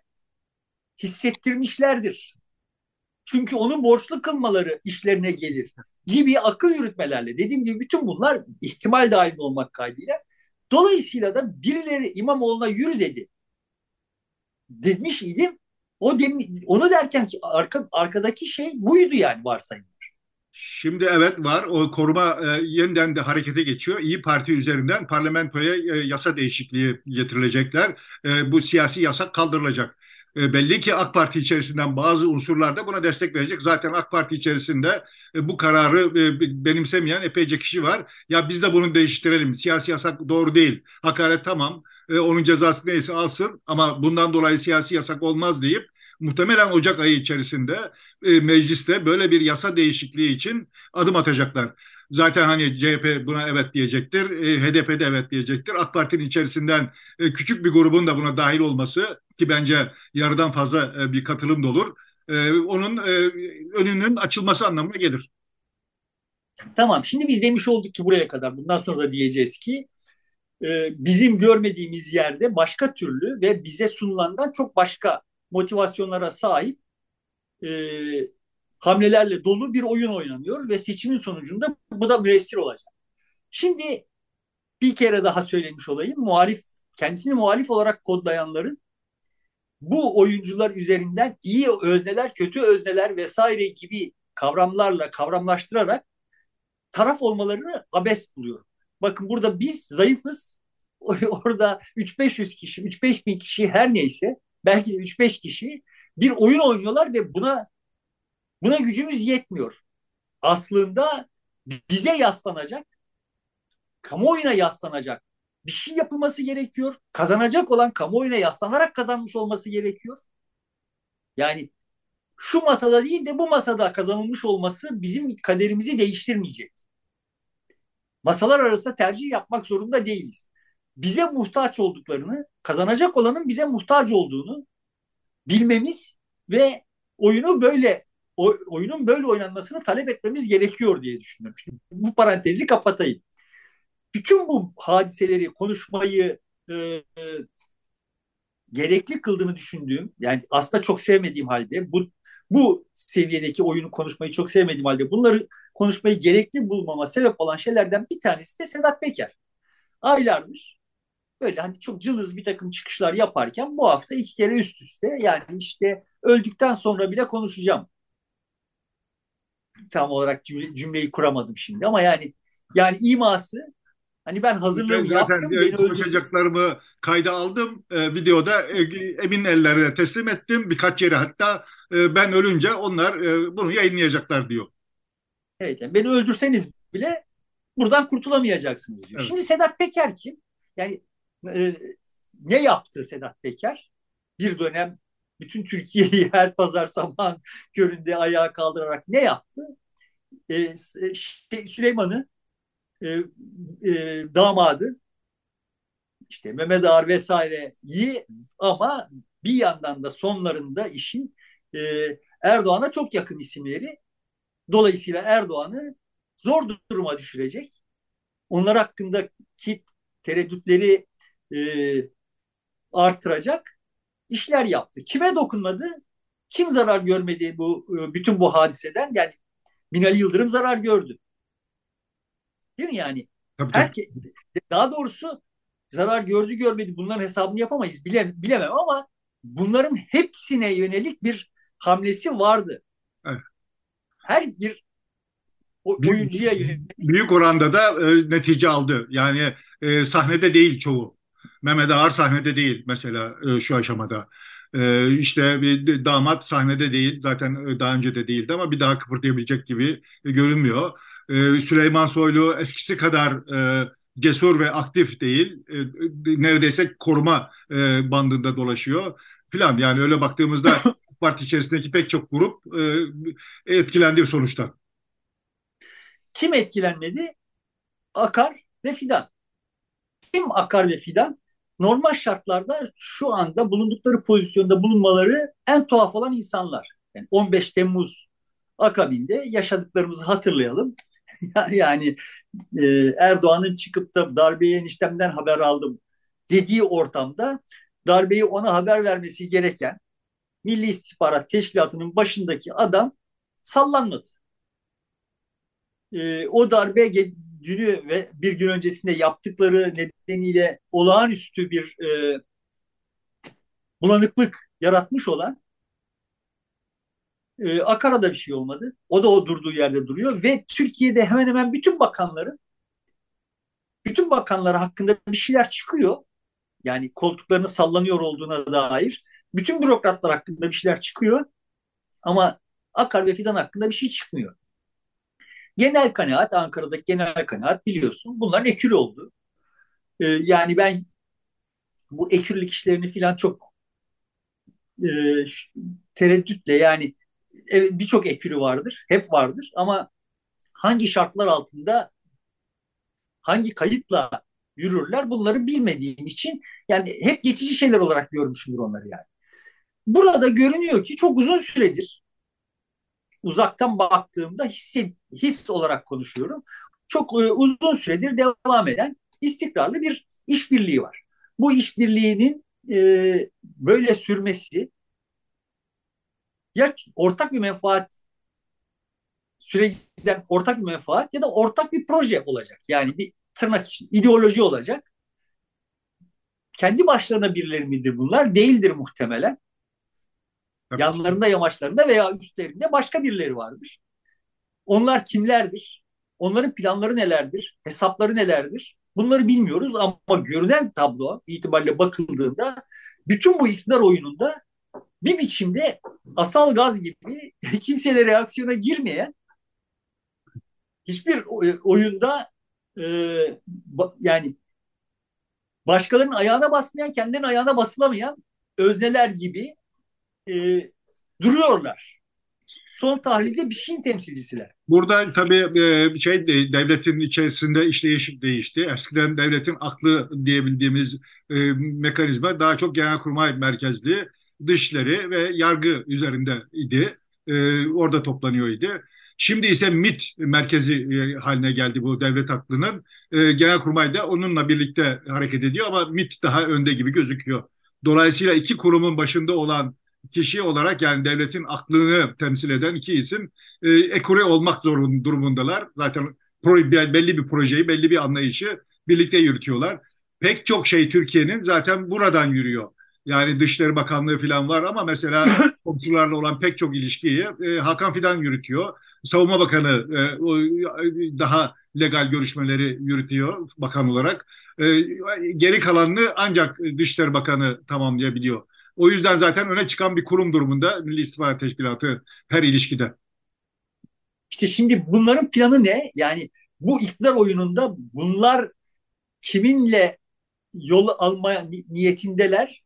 hissettirmişlerdir. Çünkü onu borçlu kılmaları işlerine gelir gibi akıl yürütmelerle dediğim gibi bütün bunlar ihtimal dahilinde olmak kaydıyla dolayısıyla da birileri İmamoğlu'na yürü dedi. Demiş idim. O dem onu derken ki arka, arkadaki şey buydu yani varsayım. Şimdi evet var. O koruma e, yeniden de harekete geçiyor. İyi Parti üzerinden parlamentoya e, yasa değişikliği getirilecekler. E, bu siyasi yasak kaldırılacak. E, belli ki AK Parti içerisinden bazı unsurlar da buna destek verecek. Zaten AK Parti içerisinde e, bu kararı e, benimsemeyen epeyce kişi var. Ya biz de bunu değiştirelim. Siyasi yasak doğru değil. Hakaret tamam. Onun cezası neyse alsın ama bundan dolayı siyasi yasak olmaz deyip muhtemelen Ocak ayı içerisinde e, mecliste böyle bir yasa değişikliği için adım atacaklar. Zaten hani CHP buna evet diyecektir, e, HDP de evet diyecektir. AK Parti'nin içerisinden e, küçük bir grubun da buna dahil olması ki bence yarıdan fazla e, bir katılım da olur. E, onun e, önünün açılması anlamına gelir. Tamam şimdi biz demiş olduk ki buraya kadar bundan sonra da diyeceğiz ki bizim görmediğimiz yerde başka türlü ve bize sunulandan çok başka motivasyonlara sahip e, hamlelerle dolu bir oyun oynanıyor ve seçimin sonucunda bu da müessir olacak. Şimdi bir kere daha söylemiş olayım. Muhalif, kendisini muhalif olarak kodlayanların bu oyuncular üzerinden iyi özneler, kötü özneler vesaire gibi kavramlarla kavramlaştırarak taraf olmalarını abes buluyorum. Bakın burada biz zayıfız. Orada 3-500 kişi, 3-5 bin kişi her neyse belki de 3-5 kişi bir oyun oynuyorlar ve buna buna gücümüz yetmiyor. Aslında bize yaslanacak, kamuoyuna yaslanacak bir şey yapılması gerekiyor. Kazanacak olan kamuoyuna yaslanarak kazanmış olması gerekiyor. Yani şu masada değil de bu masada kazanılmış olması bizim kaderimizi değiştirmeyecek. Masalar arasında tercih yapmak zorunda değiliz bize muhtaç olduklarını, kazanacak olanın bize muhtaç olduğunu bilmemiz ve oyunu böyle oyunun böyle oynanmasını talep etmemiz gerekiyor diye düşünüyorum. Şimdi bu parantezi kapatayım. Bütün bu hadiseleri konuşmayı e, e, gerekli kıldığını düşündüğüm, yani aslında çok sevmediğim halde bu bu seviyedeki oyunu konuşmayı çok sevmediğim halde bunları konuşmayı gerekli bulmama sebep olan şeylerden bir tanesi de Sedat Peker. Aylardır böyle hani çok cılız bir takım çıkışlar yaparken bu hafta iki kere üst üste yani işte öldükten sonra bile konuşacağım. Tam olarak cümle, cümleyi kuramadım şimdi ama yani yani iması hani ben hazırlığımı ben yaptım. Beni konuşacaklarımı kayda aldım. E, videoda e, emin ellerine teslim ettim. Birkaç yere hatta e, ben ölünce onlar e, bunu yayınlayacaklar diyor. Evet yani beni öldürseniz bile buradan kurtulamayacaksınız diyor. Evet. Şimdi Sedat Peker kim? Yani e, ne yaptı Sedat Peker? Bir dönem bütün Türkiye'yi her pazar sabah köründe ayağa kaldırarak ne yaptı? E, şey, Süleyman'ı e, e, damadı işte Mehmet Ağar vesaireyi ama bir yandan da sonlarında işin e, Erdoğan'a çok yakın isimleri dolayısıyla Erdoğan'ı zor duruma düşürecek. Onlar hakkındaki tereddütleri e, arttıracak işler yaptı. Kime dokunmadı? Kim zarar görmedi bu e, bütün bu hadiseden? Yani Binali Yıldırım zarar gördü. Değil mi yani? Tabii, Herke, daha doğrusu zarar gördü görmedi bunların hesabını yapamayız bile, bilemem ama bunların hepsine yönelik bir hamlesi vardı. Evet. Her bir oyuncuya yönelik. Büyük oranda da e, netice aldı. Yani e, sahnede değil çoğu. Mehmet Ağar sahnede değil mesela e, şu aşamada. E, işte bir damat sahnede değil zaten e, daha önce de değildi ama bir daha kıpırdayabilecek gibi görünmüyor. E, Süleyman Soylu eskisi kadar e, cesur ve aktif değil. E, neredeyse koruma e, bandında dolaşıyor filan. Yani öyle baktığımızda parti içerisindeki pek çok grup e, etkilendi sonuçta. Kim etkilenmedi? Akar ve Fidan. Kim Akar ve Fidan? normal şartlarda şu anda bulundukları pozisyonda bulunmaları en tuhaf olan insanlar. Yani 15 Temmuz akabinde yaşadıklarımızı hatırlayalım. yani e, Erdoğan'ın çıkıp da darbeyi eniştemden haber aldım dediği ortamda darbeyi ona haber vermesi gereken Milli İstihbarat Teşkilatı'nın başındaki adam sallanmadı. E, o darbe günü ve bir gün öncesinde yaptıkları nedeniyle olağanüstü bir e, bulanıklık yaratmış olan e, Akara'da bir şey olmadı. O da o durduğu yerde duruyor ve Türkiye'de hemen hemen bütün bakanların bütün bakanlar hakkında bir şeyler çıkıyor. Yani koltuklarını sallanıyor olduğuna dair. Bütün bürokratlar hakkında bir şeyler çıkıyor. Ama Akar ve Fidan hakkında bir şey çıkmıyor. Genel kanaat, Ankara'daki genel kanaat biliyorsun. Bunların ekürü oldu. Ee, yani ben bu ekürlük işlerini falan çok e, tereddütle yani evet, birçok ekürü vardır, hep vardır ama hangi şartlar altında hangi kayıtla yürürler bunları bilmediğim için yani hep geçici şeyler olarak görmüşümdür onları yani. Burada görünüyor ki çok uzun süredir uzaktan baktığımda his, his olarak konuşuyorum. Çok e, uzun süredir devam eden istikrarlı bir işbirliği var. Bu işbirliğinin e, böyle sürmesi ya ortak bir menfaat süre giden ortak bir menfaat ya da ortak bir proje olacak. Yani bir tırnak için ideoloji olacak. Kendi başlarına birileri midir bunlar? Değildir muhtemelen. Tabii. Yanlarında, yamaçlarında veya üstlerinde başka birileri vardır. Onlar kimlerdir? Onların planları nelerdir? Hesapları nelerdir? Bunları bilmiyoruz ama görünen tablo itibariyle bakıldığında bütün bu iktidar oyununda bir biçimde asal gaz gibi kimseyle reaksiyona girmeyen hiçbir oyunda e, yani başkalarının ayağına basmayan, kendilerinin ayağına basılamayan özneler gibi e, duruyorlar. Son tahlilde bir şeyin temsilcisiler. Burada tabii e, şey devletin içerisinde işleyiş değişti. Eskiden devletin aklı diyebildiğimiz e, mekanizma daha çok genelkurmay merkezli dışları ve yargı üzerinde idi. E, orada toplanıyor idi. Şimdi ise MIT merkezi e, haline geldi bu devlet aklının. E, Genelkurmay da onunla birlikte hareket ediyor ama MIT daha önde gibi gözüküyor. Dolayısıyla iki kurumun başında olan kişi olarak yani devletin aklını temsil eden iki isim e, ekure olmak zorun durumundalar. Zaten pro, belli bir projeyi, belli bir anlayışı birlikte yürütüyorlar. Pek çok şey Türkiye'nin zaten buradan yürüyor. Yani Dışişleri Bakanlığı falan var ama mesela komşularla olan pek çok ilişkiyi e, Hakan Fidan yürütüyor. Savunma Bakanı e, o, daha legal görüşmeleri yürütüyor bakan olarak. E, geri kalanını ancak Dışişleri Bakanı tamamlayabiliyor. O yüzden zaten öne çıkan bir kurum durumunda Milli İstihbarat Teşkilatı her ilişkide. İşte şimdi bunların planı ne? Yani bu iktidar oyununda bunlar kiminle yol alma niyetindeler?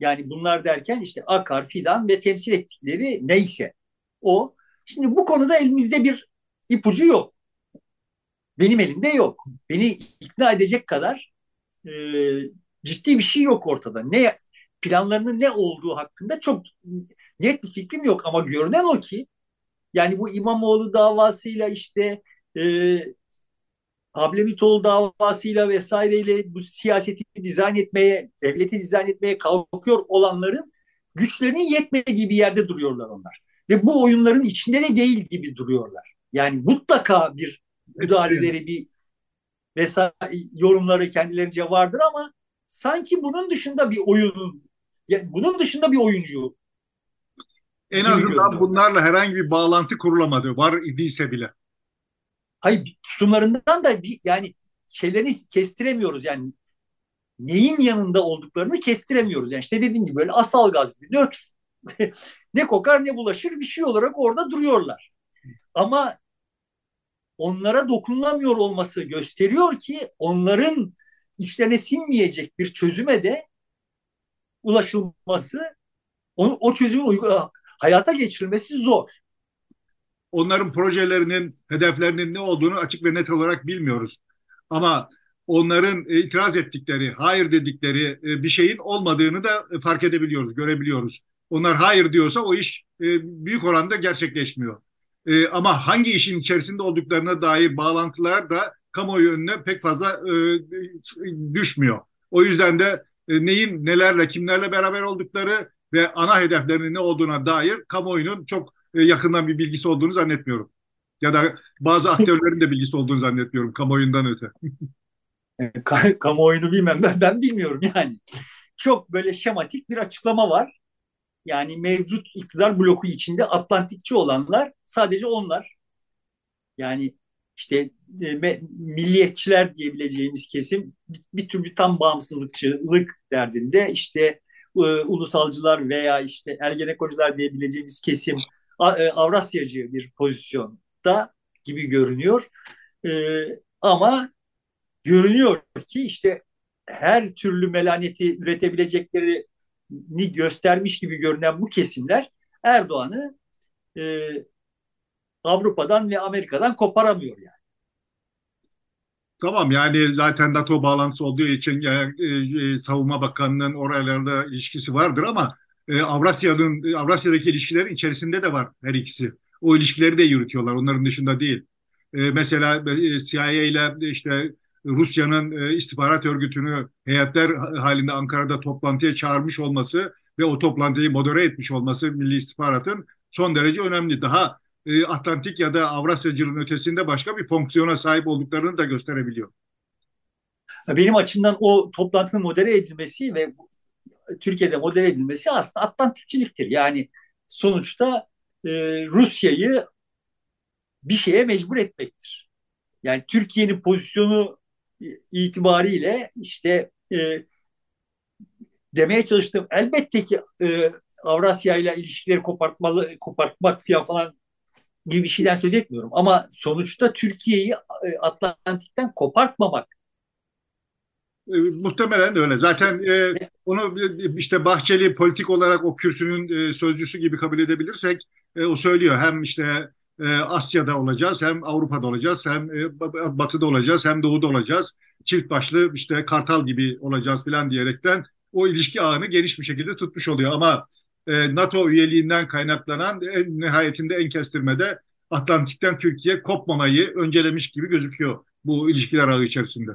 Yani bunlar derken işte Akar, Fidan ve temsil ettikleri neyse o. Şimdi bu konuda elimizde bir ipucu yok. Benim elimde yok. Beni ikna edecek kadar e, ciddi bir şey yok ortada. Ne planlarının ne olduğu hakkında çok net bir fikrim yok ama görünen o ki yani bu İmamoğlu davasıyla işte e, Ablemitoğlu davasıyla vesaireyle bu siyaseti dizayn etmeye, devleti dizayn etmeye kalkıyor olanların güçlerinin yetmediği bir yerde duruyorlar onlar. Ve bu oyunların içinde de değil gibi duruyorlar. Yani mutlaka bir müdahaleleri, bir vesaire yorumları kendilerince vardır ama sanki bunun dışında bir oyunun, bunun dışında bir oyuncu. En azından bunlarla herhangi bir bağlantı kurulamadı. Var idiyse bile. Hayır tutumlarından da bir, yani şeylerini kestiremiyoruz yani neyin yanında olduklarını kestiremiyoruz. Yani işte dediğim gibi böyle asal gaz gibi nötr. ne kokar ne bulaşır bir şey olarak orada duruyorlar. Ama onlara dokunulamıyor olması gösteriyor ki onların içlerine sinmeyecek bir çözüme de ulaşılması, onu, o çözümün hayata geçirilmesi zor onların projelerinin, hedeflerinin ne olduğunu açık ve net olarak bilmiyoruz. Ama onların itiraz ettikleri, hayır dedikleri e, bir şeyin olmadığını da fark edebiliyoruz, görebiliyoruz. Onlar hayır diyorsa o iş e, büyük oranda gerçekleşmiyor. E, ama hangi işin içerisinde olduklarına dair bağlantılar da kamuoyu önüne pek fazla düşmüyor. O yüzden de neyin nelerle kimlerle beraber oldukları ve ana hedeflerinin ne olduğuna dair kamuoyunun çok e, yakından bir bilgisi olduğunu zannetmiyorum. Ya da bazı aktörlerin de bilgisi olduğunu zannetmiyorum kamuoyundan öte. kamuoyunu bilmem ben, ben bilmiyorum yani. Çok böyle şematik bir açıklama var. Yani mevcut iktidar bloku içinde Atlantikçi olanlar sadece onlar. Yani işte e, milliyetçiler diyebileceğimiz kesim bir, bir türlü tam bağımsızlıkçılık derdinde işte e, ulusalcılar veya işte ergenekocular diyebileceğimiz kesim e, Avrasyacı bir pozisyonda gibi görünüyor. E, ama görünüyor ki işte her türlü melaneti üretebileceklerini göstermiş gibi görünen bu kesimler Erdoğan'ı e, Avrupa'dan ve Amerika'dan koparamıyor yani. Tamam yani zaten NATO bağlantısı olduğu için yani, e, e, Savunma Bakanlığı'nın oralarda ilişkisi vardır ama e, Avrasya'nın Avrasya'daki ilişkilerin içerisinde de var her ikisi. O ilişkileri de yürütüyorlar onların dışında değil. E, mesela e, CIA ile işte Rusya'nın e, istihbarat örgütünü heyetler halinde Ankara'da toplantıya çağırmış olması ve o toplantıyı modere etmiş olması Milli İstihbarat'ın son derece önemli. Daha e, Atlantik ya da Avrasyacılığın ötesinde başka bir fonksiyona sahip olduklarını da gösterebiliyor. Benim açımdan o toplantının modere edilmesi ve Türkiye'de modere edilmesi aslında Atlantikçiliktir. Yani sonuçta e, Rusya'yı bir şeye mecbur etmektir. Yani Türkiye'nin pozisyonu itibariyle işte e, demeye çalıştım. Elbette ki e, Avrasya ile ilişkileri kopartmalı, kopartmak falan falan gibi bir şeyden söz etmiyorum. Ama sonuçta Türkiye'yi e, Atlantik'ten kopartmamak. E, muhtemelen öyle. Zaten e, onu işte Bahçeli politik olarak o kürsünün e, sözcüsü gibi kabul edebilirsek e, o söylüyor. Hem işte e, Asya'da olacağız, hem Avrupa'da olacağız, hem e, Batı'da olacağız, hem Doğu'da olacağız. Çift başlı işte kartal gibi olacağız falan diyerekten o ilişki ağını geniş bir şekilde tutmuş oluyor. Ama e, NATO üyeliğinden kaynaklanan en nihayetinde en kestirmede Atlantik'ten Türkiye kopmamayı öncelemiş gibi gözüküyor bu ilişkiler ağı içerisinde.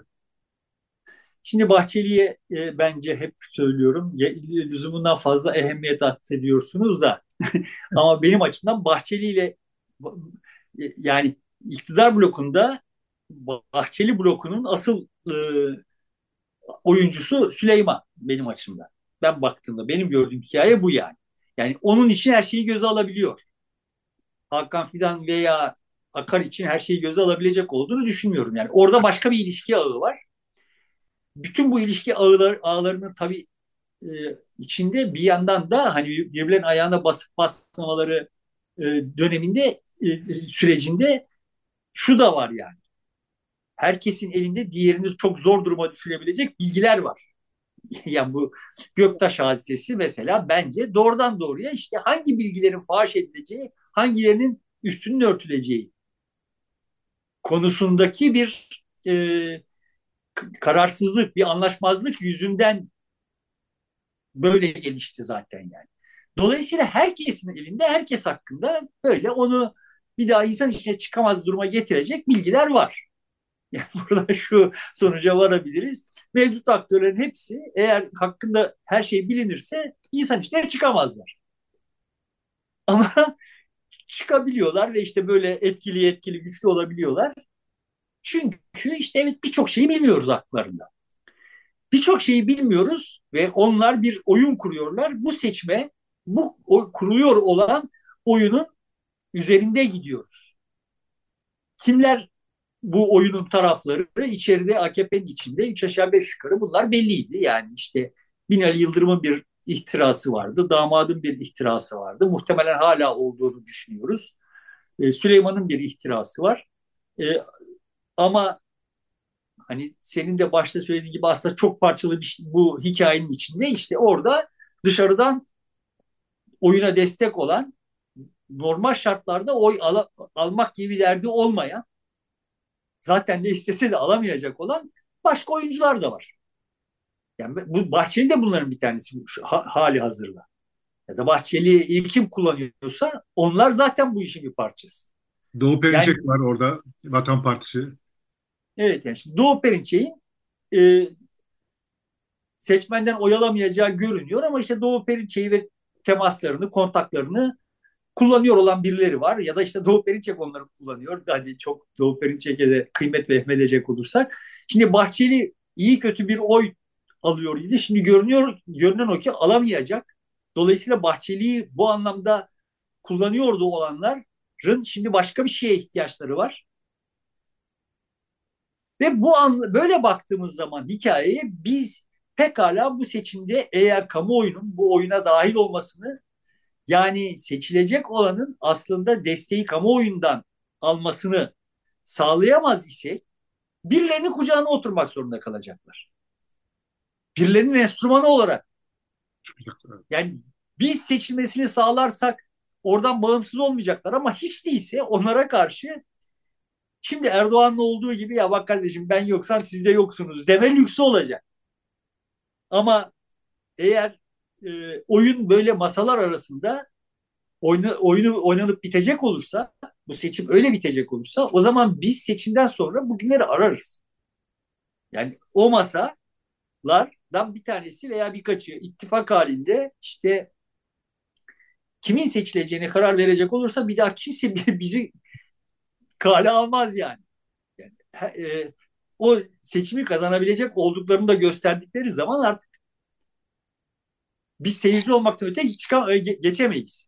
Şimdi Bahçeli'ye e, bence hep söylüyorum lüzumundan fazla ehemmiyet atfediyorsunuz da ama benim açımdan Bahçeli ile yani iktidar blokunda Bahçeli blokunun asıl e, oyuncusu Süleyman benim açımdan. Ben baktığımda benim gördüğüm hikaye bu yani. Yani onun için her şeyi göze alabiliyor. Hakan Fidan veya Akar için her şeyi göze alabilecek olduğunu düşünmüyorum. Yani orada başka bir ilişki ağı var. Bütün bu ilişki ağlar, ağlarının tabii e, içinde bir yandan da hani birbirlerinin ayağına basıp basmamaları e, döneminde e, sürecinde şu da var yani. Herkesin elinde diğerini çok zor duruma düşürebilecek bilgiler var. yani bu Göktaş hadisesi mesela bence doğrudan doğruya işte hangi bilgilerin faş edileceği, hangilerinin üstünün örtüleceği konusundaki bir e, kararsızlık, bir anlaşmazlık yüzünden böyle gelişti zaten yani. Dolayısıyla herkesin elinde, herkes hakkında böyle onu bir daha insan içine çıkamaz duruma getirecek bilgiler var. Yani burada şu sonuca varabiliriz. Mevcut aktörlerin hepsi eğer hakkında her şey bilinirse insan içine çıkamazlar. Ama çıkabiliyorlar ve işte böyle etkili etkili güçlü olabiliyorlar. Çünkü işte evet birçok şeyi bilmiyoruz haklarında. Birçok şeyi bilmiyoruz ve onlar bir oyun kuruyorlar. Bu seçme bu kuruluyor olan oyunun üzerinde gidiyoruz. Kimler bu oyunun tarafları içeride AKP'nin içinde üç aşağı beş yukarı bunlar belliydi. Yani işte Binali Yıldırım'ın bir ihtirası vardı, damadın bir ihtirası vardı. Muhtemelen hala olduğunu düşünüyoruz. E, Süleyman'ın bir ihtirası var. Ama hani senin de başta söylediğin gibi aslında çok parçalı bir şey, bu hikayenin içinde işte orada dışarıdan oyuna destek olan normal şartlarda oy al almak gibi bir derdi olmayan zaten ne istese de alamayacak olan başka oyuncular da var. Yani bu Bahçeli de bunların bir tanesi ha, hali hazırda. Ya da Bahçeli'yi kim kullanıyorsa onlar zaten bu işin bir parçası. Doğu Perinçek yani, var orada Vatan Partisi. Evet yani şimdi Doğu Perinçek'in e, seçmenden oyalamayacağı görünüyor ama işte Doğu Perinçek'i ve temaslarını, kontaklarını kullanıyor olan birileri var ya da işte Doğu Perinçek onları kullanıyor. Hadi çok Doğu Perinçek'e de kıymet vehmedecek olursak. Şimdi Bahçeli iyi kötü bir oy alıyor idi. Şimdi görünüyor görünen o ki alamayacak. Dolayısıyla Bahçeli'yi bu anlamda kullanıyordu olanların şimdi başka bir şeye ihtiyaçları var. Ve bu an böyle baktığımız zaman hikayeye biz pekala bu seçimde eğer kamuoyunun bu oyuna dahil olmasını yani seçilecek olanın aslında desteği kamuoyundan almasını sağlayamaz ise birilerinin kucağına oturmak zorunda kalacaklar. Birilerinin enstrümanı olarak. Yani biz seçilmesini sağlarsak oradan bağımsız olmayacaklar ama hiç değilse onlara karşı şimdi Erdoğan'la olduğu gibi ya bak kardeşim ben yoksam siz de yoksunuz deme lüksü olacak. Ama eğer e, oyun böyle masalar arasında oyunu, oyunu oynanıp bitecek olursa, bu seçim öyle bitecek olursa o zaman biz seçimden sonra bugünleri ararız. Yani o masalardan bir tanesi veya birkaçı ittifak halinde işte kimin seçileceğine karar verecek olursa bir daha kimse bizi kale almaz yani. yani e, o seçimi kazanabilecek olduklarını da gösterdikleri zaman artık biz seyirci olmaktan öte çıkan, e, geçemeyiz.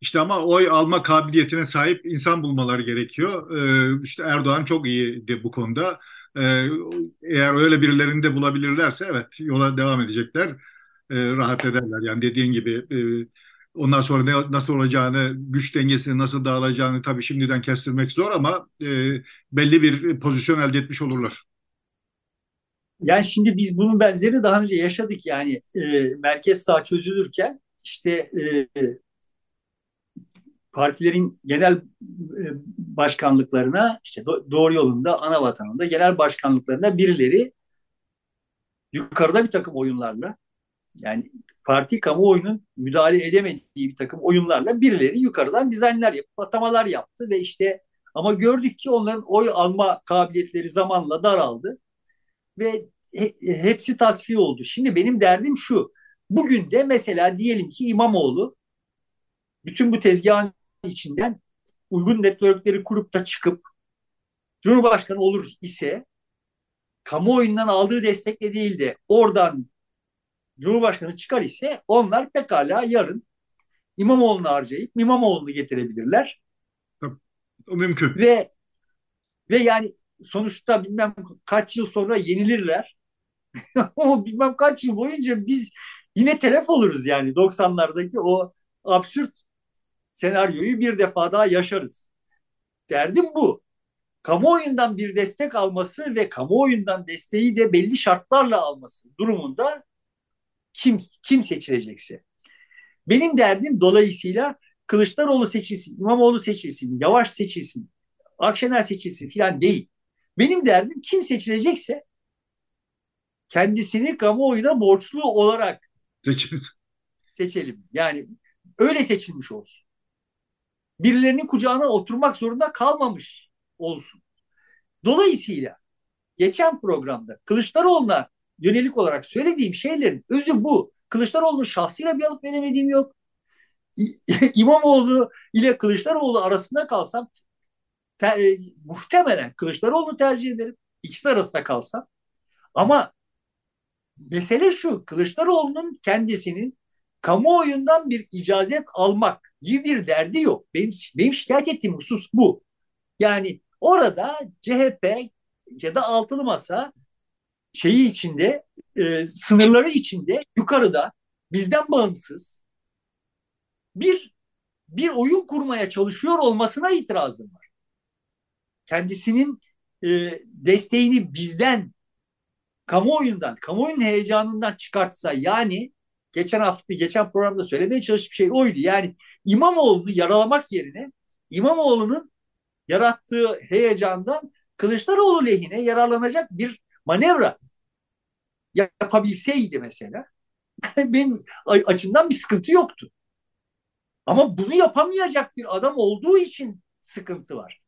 İşte ama oy alma kabiliyetine sahip insan bulmaları gerekiyor. Ee, işte Erdoğan çok iyiydi bu konuda. Ee, eğer öyle birilerini de bulabilirlerse evet yola devam edecekler. Ee, rahat ederler. Yani dediğin gibi e, ondan sonra ne, nasıl olacağını, güç dengesini nasıl dağılacağını tabii şimdiden kestirmek zor ama e, belli bir pozisyon elde etmiş olurlar. Yani şimdi biz bunun benzerini daha önce yaşadık yani e, merkez sağ çözülürken işte e, partilerin genel e, başkanlıklarına işte doğru yolunda ana vatanında genel başkanlıklarına birileri yukarıda bir takım oyunlarla yani parti kamuoyunun müdahale edemediği bir takım oyunlarla birileri yukarıdan dizaynlar yapıp atamalar yaptı ve işte ama gördük ki onların oy alma kabiliyetleri zamanla daraldı ve hepsi tasfiye oldu. Şimdi benim derdim şu. Bugün de mesela diyelim ki İmamoğlu bütün bu tezgahın içinden uygun networkleri kurup da çıkıp Cumhurbaşkanı olur ise kamuoyundan aldığı destekle değil de oradan Cumhurbaşkanı çıkar ise onlar pekala yarın İmamoğlu'nu harcayıp İmamoğlu'nu getirebilirler. O mümkün. Ve ve yani sonuçta bilmem kaç yıl sonra yenilirler. Ama bilmem kaç yıl boyunca biz yine telef oluruz yani 90'lardaki o absürt senaryoyu bir defa daha yaşarız. Derdim bu. Kamuoyundan bir destek alması ve kamuoyundan desteği de belli şartlarla alması durumunda kim kim seçilecekse. Benim derdim dolayısıyla Kılıçdaroğlu seçilsin, İmamoğlu seçilsin, Yavaş seçilsin, Akşener seçilsin filan değil. Benim derdim kim seçilecekse kendisini kamuoyuna borçlu olarak seçelim. seçelim. Yani öyle seçilmiş olsun. Birilerinin kucağına oturmak zorunda kalmamış olsun. Dolayısıyla geçen programda Kılıçdaroğlu'na yönelik olarak söylediğim şeylerin özü bu. Kılıçdaroğlu'nun şahsıyla bir alıp veremediğim yok. İmamoğlu ile Kılıçdaroğlu arasında kalsam te, e, muhtemelen Kılıçdaroğlu'nu tercih ederim. İkisi arasında kalsam. Ama mesele şu Kılıçdaroğlu'nun kendisinin kamuoyundan bir icazet almak gibi bir derdi yok. Benim, benim şikayet ettiğim husus bu. Yani orada CHP ya da altılı masa şeyi içinde e, sınırları içinde yukarıda bizden bağımsız bir bir oyun kurmaya çalışıyor olmasına itirazım var. Kendisinin e, desteğini bizden kamuoyundan, kamuoyunun heyecanından çıkartsa yani geçen hafta, geçen programda söylemeye çalıştığım şey oydu. Yani İmamoğlu'nu yaralamak yerine İmamoğlu'nun yarattığı heyecandan Kılıçdaroğlu lehine yararlanacak bir manevra yapabilseydi mesela benim açımdan bir sıkıntı yoktu. Ama bunu yapamayacak bir adam olduğu için sıkıntı var.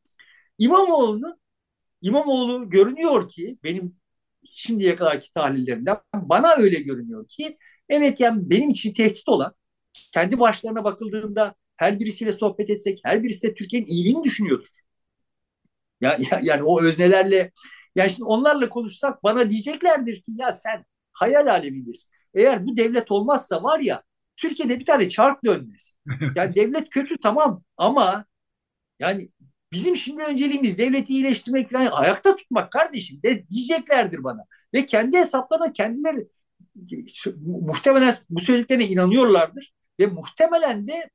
İmamoğlu'nun İmamoğlu görünüyor ki benim şimdiye kadarki tahlillerimden bana öyle görünüyor ki evet yani benim için tehdit olan kendi başlarına bakıldığında her birisiyle sohbet etsek her birisi de Türkiye'nin iyiliğini düşünüyordur. Ya, ya, yani o öznelerle yani şimdi onlarla konuşsak bana diyeceklerdir ki ya sen hayal alemindesin. Eğer bu devlet olmazsa var ya Türkiye'de bir tane çark dönmez. Yani devlet kötü tamam ama yani bizim şimdi önceliğimiz devleti iyileştirmek falan ayakta tutmak kardeşim de diyeceklerdir bana. Ve kendi hesaplarına kendileri muhtemelen bu söylediklerine inanıyorlardır ve muhtemelen de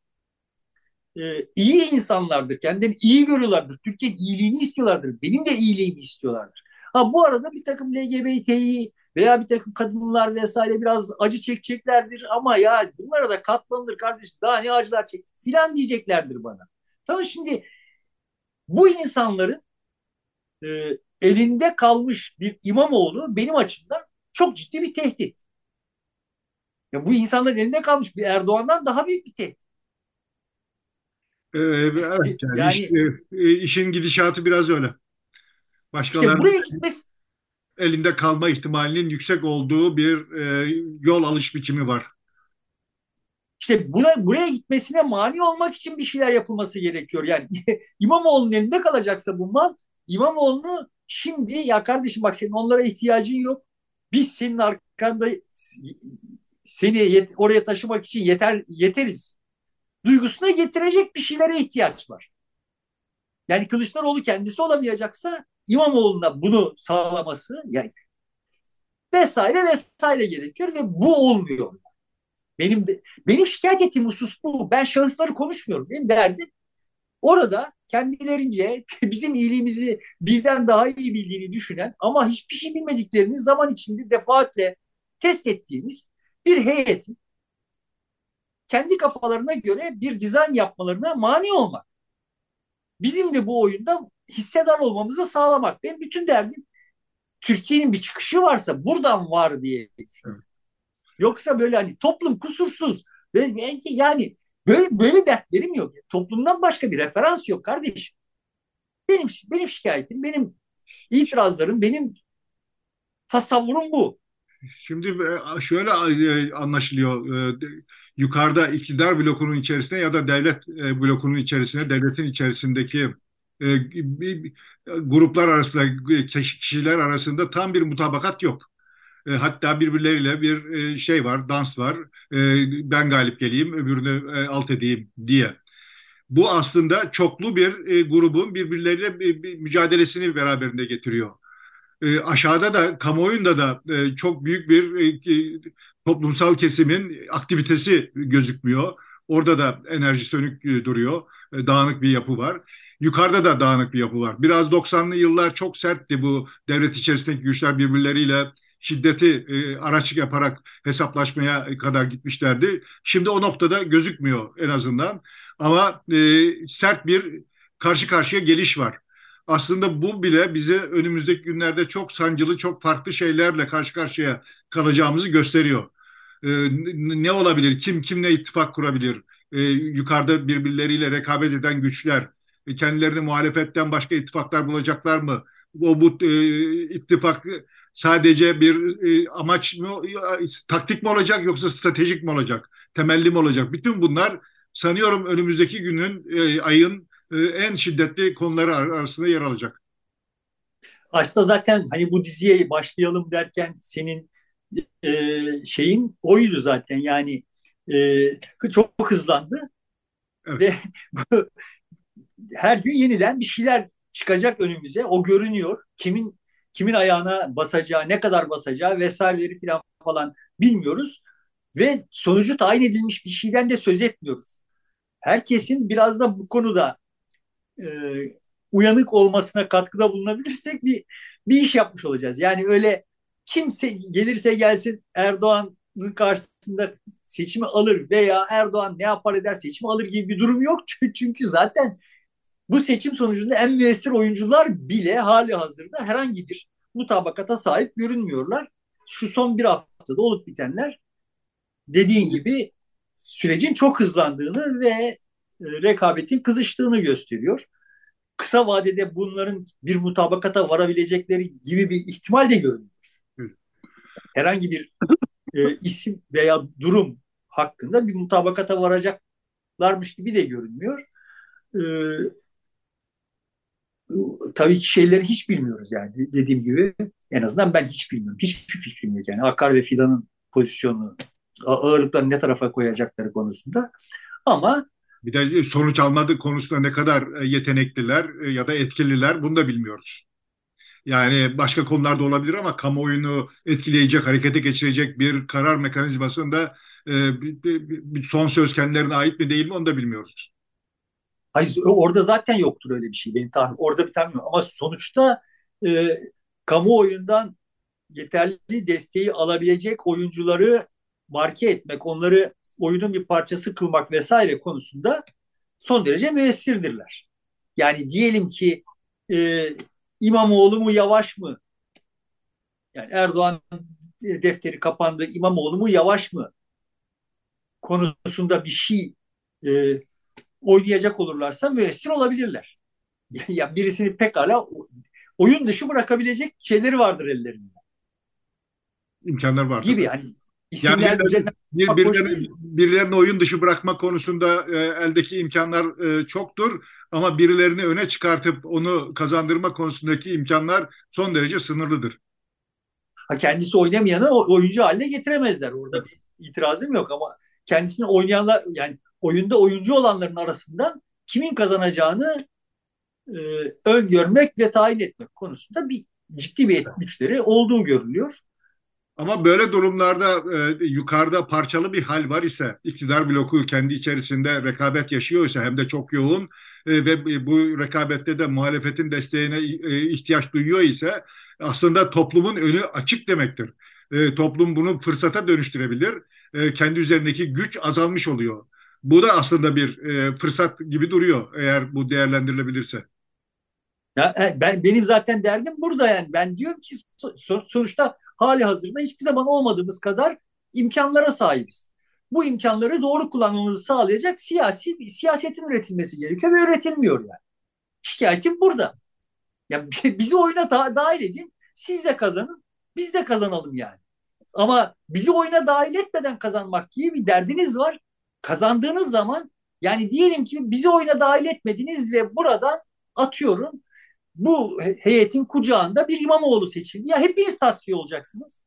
e, iyi insanlardır. Kendilerini iyi görüyorlardır. Türkiye'nin iyiliğini istiyorlardır. Benim de iyiliğimi istiyorlardır. Ha bu arada bir takım LGBT'yi veya bir takım kadınlar vesaire biraz acı çekeceklerdir ama ya bunlara da katlanılır kardeşim daha ne acılar çek filan diyeceklerdir bana. Tamam şimdi bu insanların e, elinde kalmış bir İmamoğlu benim açımdan çok ciddi bir tehdit. Ya bu insanların elinde kalmış bir Erdoğan'dan daha büyük bir tehdit. Evet yani, yani e, işin gidişatı biraz öyle. Başkalarının işte buraya gitmesi elinde kalma ihtimalinin yüksek olduğu bir e, yol alış biçimi var. İşte buna, buraya gitmesine mani olmak için bir şeyler yapılması gerekiyor. Yani İmamoğlu'nun elinde kalacaksa bu mal İmamoğlu'nu şimdi ya kardeşim bak senin onlara ihtiyacın yok. Biz senin arkanda seni yet, oraya taşımak için yeter yeteriz. Duygusuna getirecek bir şeylere ihtiyaç var. Yani Kılıçdaroğlu kendisi olamayacaksa İmamoğlu'na bunu sağlaması yani vesaire vesaire gerekiyor ve bu olmuyor. Benim de benim şikayet ettiğim husus bu. Ben şahısları konuşmuyorum. Benim derdim orada kendilerince bizim iyiliğimizi bizden daha iyi bildiğini düşünen ama hiçbir şey bilmediklerini zaman içinde defaatle test ettiğimiz bir heyetin kendi kafalarına göre bir dizayn yapmalarına mani olmak. Bizim de bu oyunda hissedar olmamızı sağlamak. Ben bütün derdim Türkiye'nin bir çıkışı varsa buradan var diye düşünüyorum. Yoksa böyle hani toplum kusursuz. Yani böyle böyle dertlerim yok. Toplumdan başka bir referans yok kardeşim. Benim benim şikayetim, benim itirazlarım, benim tasavvurum bu. Şimdi e, şöyle e, anlaşılıyor. E, yukarıda iktidar blokunun içerisinde ya da devlet blokunun içerisinde, devletin içerisindeki gruplar arasında, kişiler arasında tam bir mutabakat yok. Hatta birbirleriyle bir şey var, dans var. Ben galip geleyim, öbürünü alt edeyim diye. Bu aslında çoklu bir grubun birbirleriyle bir mücadelesini beraberinde getiriyor e, aşağıda da kamuoyunda da e, çok büyük bir e, toplumsal kesimin aktivitesi gözükmüyor. Orada da enerji sönük e, duruyor. E, dağınık bir yapı var. Yukarıda da dağınık bir yapı var. Biraz 90'lı yıllar çok sertti bu devlet içerisindeki güçler birbirleriyle şiddeti e, araç yaparak hesaplaşmaya kadar gitmişlerdi. Şimdi o noktada gözükmüyor en azından. Ama e, sert bir karşı karşıya geliş var aslında bu bile bize önümüzdeki günlerde çok sancılı, çok farklı şeylerle karşı karşıya kalacağımızı gösteriyor. Ee, ne olabilir? Kim kimle ittifak kurabilir? Ee, yukarıda birbirleriyle rekabet eden güçler e, kendilerini muhalefetten başka ittifaklar bulacaklar mı? O bu e, ittifak sadece bir e, amaç mı, taktik mi olacak yoksa stratejik mi olacak? Temelli mi olacak? Bütün bunlar sanıyorum önümüzdeki günün, e, ayın e, en şiddetli konuları arasında yer alacak. Aslında zaten hani bu diziye başlayalım derken senin e, şeyin oydu zaten yani e, çok hızlandı evet. ve her gün yeniden bir şeyler çıkacak önümüze o görünüyor kimin kimin ayağına basacağı ne kadar basacağı vesaireleri falan falan bilmiyoruz ve sonucu tayin edilmiş bir şeyden de söz etmiyoruz. Herkesin biraz da bu konuda e, uyanık olmasına katkıda bulunabilirsek bir bir iş yapmış olacağız. Yani öyle kimse gelirse gelsin Erdoğan'ın karşısında seçimi alır veya Erdoğan ne yapar eder seçimi alır gibi bir durum yok. Çünkü zaten bu seçim sonucunda en müessir oyuncular bile hali hazırda herhangi bir mutabakata sahip görünmüyorlar. Şu son bir haftada olup bitenler dediğin gibi sürecin çok hızlandığını ve e, rekabetin kızıştığını gösteriyor. Kısa vadede bunların bir mutabakata varabilecekleri gibi bir ihtimal de görünüyor. Herhangi bir e, isim veya durum hakkında bir mutabakata varacaklarmış gibi de görünmüyor. Ee, tabii ki şeyleri hiç bilmiyoruz yani dediğim gibi. En azından ben hiç bilmiyorum. Hiçbir fikrim yok yani. Akkar ve Fidan'ın pozisyonu, ağırlıkları ne tarafa koyacakları konusunda. Ama bir de sonuç almadığı konusunda ne kadar e, yetenekliler e, ya da etkililer bunu da bilmiyoruz. Yani başka konularda olabilir ama kamuoyunu etkileyecek, harekete geçirecek bir karar mekanizmasında e, bir, bir, bir son söz kendilerine ait mi değil mi onu da bilmiyoruz. Hayır, orada zaten yoktur öyle bir şey benim tahminim. Orada bir tahminim ama sonuçta e, kamuoyundan yeterli desteği alabilecek oyuncuları marke etmek, onları oyunun bir parçası kılmak vesaire konusunda son derece müessirdirler. Yani diyelim ki e, İmamoğlu mu yavaş mı? Yani Erdoğan defteri kapandı, İmamoğlu mu yavaş mı? Konusunda bir şey e, oynayacak olurlarsa müessir olabilirler. ya birisini pekala oyun dışı bırakabilecek şeyleri vardır ellerinde. İmkanlar var. Gibi yani isimler yani birilerine, bir, birilerine, birilerini oyun dışı bırakma konusunda e, eldeki imkanlar e, çoktur ama birilerini öne çıkartıp onu kazandırma konusundaki imkanlar son derece sınırlıdır. Ha, kendisi oynamayanı oyuncu haline getiremezler. Orada bir itirazım yok ama kendisini oynayanlar yani oyunda oyuncu olanların arasından kimin kazanacağını e, öngörmek ve tayin etmek konusunda bir ciddi bir güçleri olduğu görülüyor. Ama böyle durumlarda e, yukarıda parçalı bir hal var ise, iktidar bloku kendi içerisinde rekabet yaşıyorsa hem de çok yoğun e, ve bu rekabette de muhalefetin desteğine e, ihtiyaç duyuyor ise aslında toplumun önü açık demektir. E, toplum bunu fırsata dönüştürebilir. E, kendi üzerindeki güç azalmış oluyor. Bu da aslında bir e, fırsat gibi duruyor eğer bu değerlendirilebilirse. Ya, e, ben benim zaten derdim burada yani. Ben diyorum ki so, sonuçta hali hazırda hiçbir zaman olmadığımız kadar imkanlara sahibiz. Bu imkanları doğru kullanmamızı sağlayacak siyasi siyasetin üretilmesi gerekiyor ve üretilmiyor yani. Şikayetim burada. Ya bizi oyuna da, dahil edin. Siz de kazanın. Biz de kazanalım yani. Ama bizi oyuna dahil etmeden kazanmak gibi bir derdiniz var. Kazandığınız zaman yani diyelim ki bizi oyuna dahil etmediniz ve buradan atıyorum bu heyetin kucağında bir İmamoğlu seçildi. Ya hepiniz tasfiye olacaksınız.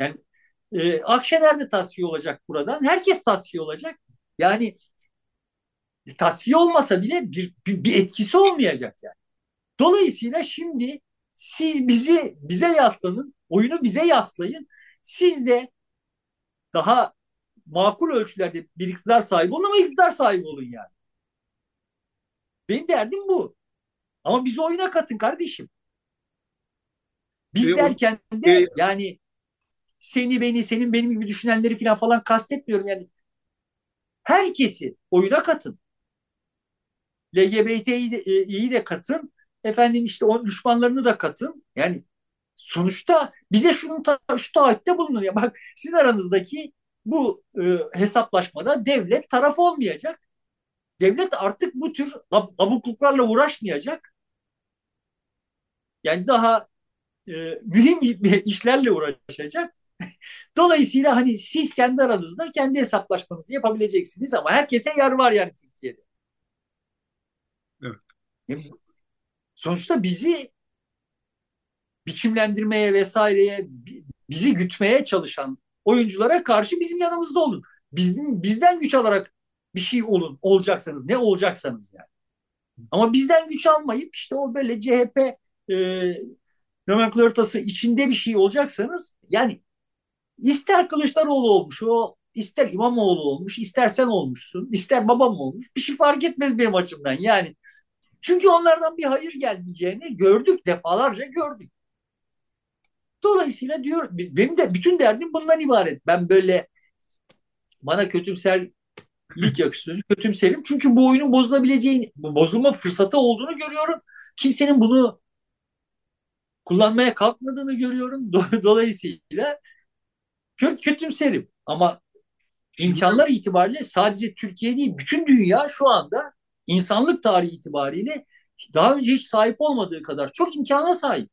Yani e, Akşener de tasfiye olacak buradan. Herkes tasfiye olacak. Yani tasfiye olmasa bile bir, bir, bir etkisi olmayacak yani. Dolayısıyla şimdi siz bizi bize yaslanın, oyunu bize yaslayın. Siz de daha makul ölçülerde bir iktidar sahibi olun ama iktidar sahibi olun yani. Benim derdim bu. Ama bizi oyuna katın kardeşim. Biz e, derken de e, yani seni beni senin benim gibi düşünenleri falan falan kastetmiyorum yani. Herkesi oyuna katın. LGBT'yi de, e, iyi de katın. Efendim işte o düşmanlarını da katın. Yani sonuçta bize şunun ta, şu taahhütte bulunun. Ya bak sizin aranızdaki bu e, hesaplaşmada devlet taraf olmayacak. Devlet artık bu tür ab abukluklarla uğraşmayacak. Yani daha e, mühim işlerle uğraşacak. Dolayısıyla hani siz kendi aranızda kendi hesaplaşmanızı yapabileceksiniz ama herkese yer var yani Türkiye'de. Evet. Yani sonuçta bizi biçimlendirmeye vesaireye bizi gütmeye çalışan oyunculara karşı bizim yanımızda olun. Bizim bizden güç alarak bir şey olun olacaksanız ne olacaksanız yani. Ama bizden güç almayıp işte o böyle CHP e, nomenklatası içinde bir şey olacaksanız yani ister Kılıçdaroğlu olmuş o ister İmamoğlu olmuş ister sen olmuşsun ister babam olmuş bir şey fark etmez benim açımdan yani. Çünkü onlardan bir hayır gelmeyeceğini gördük defalarca gördük. Dolayısıyla diyor benim de bütün derdim bundan ibaret. Ben böyle bana kötümserlik yakıştırıyorsun. Kötümserim. Çünkü bu oyunun bozulabileceğini, bozulma fırsatı olduğunu görüyorum. Kimsenin bunu kullanmaya kalkmadığını görüyorum. Dolayısıyla kötümserim. Ama imkanlar itibariyle sadece Türkiye değil, bütün dünya şu anda insanlık tarihi itibariyle daha önce hiç sahip olmadığı kadar çok imkana sahip.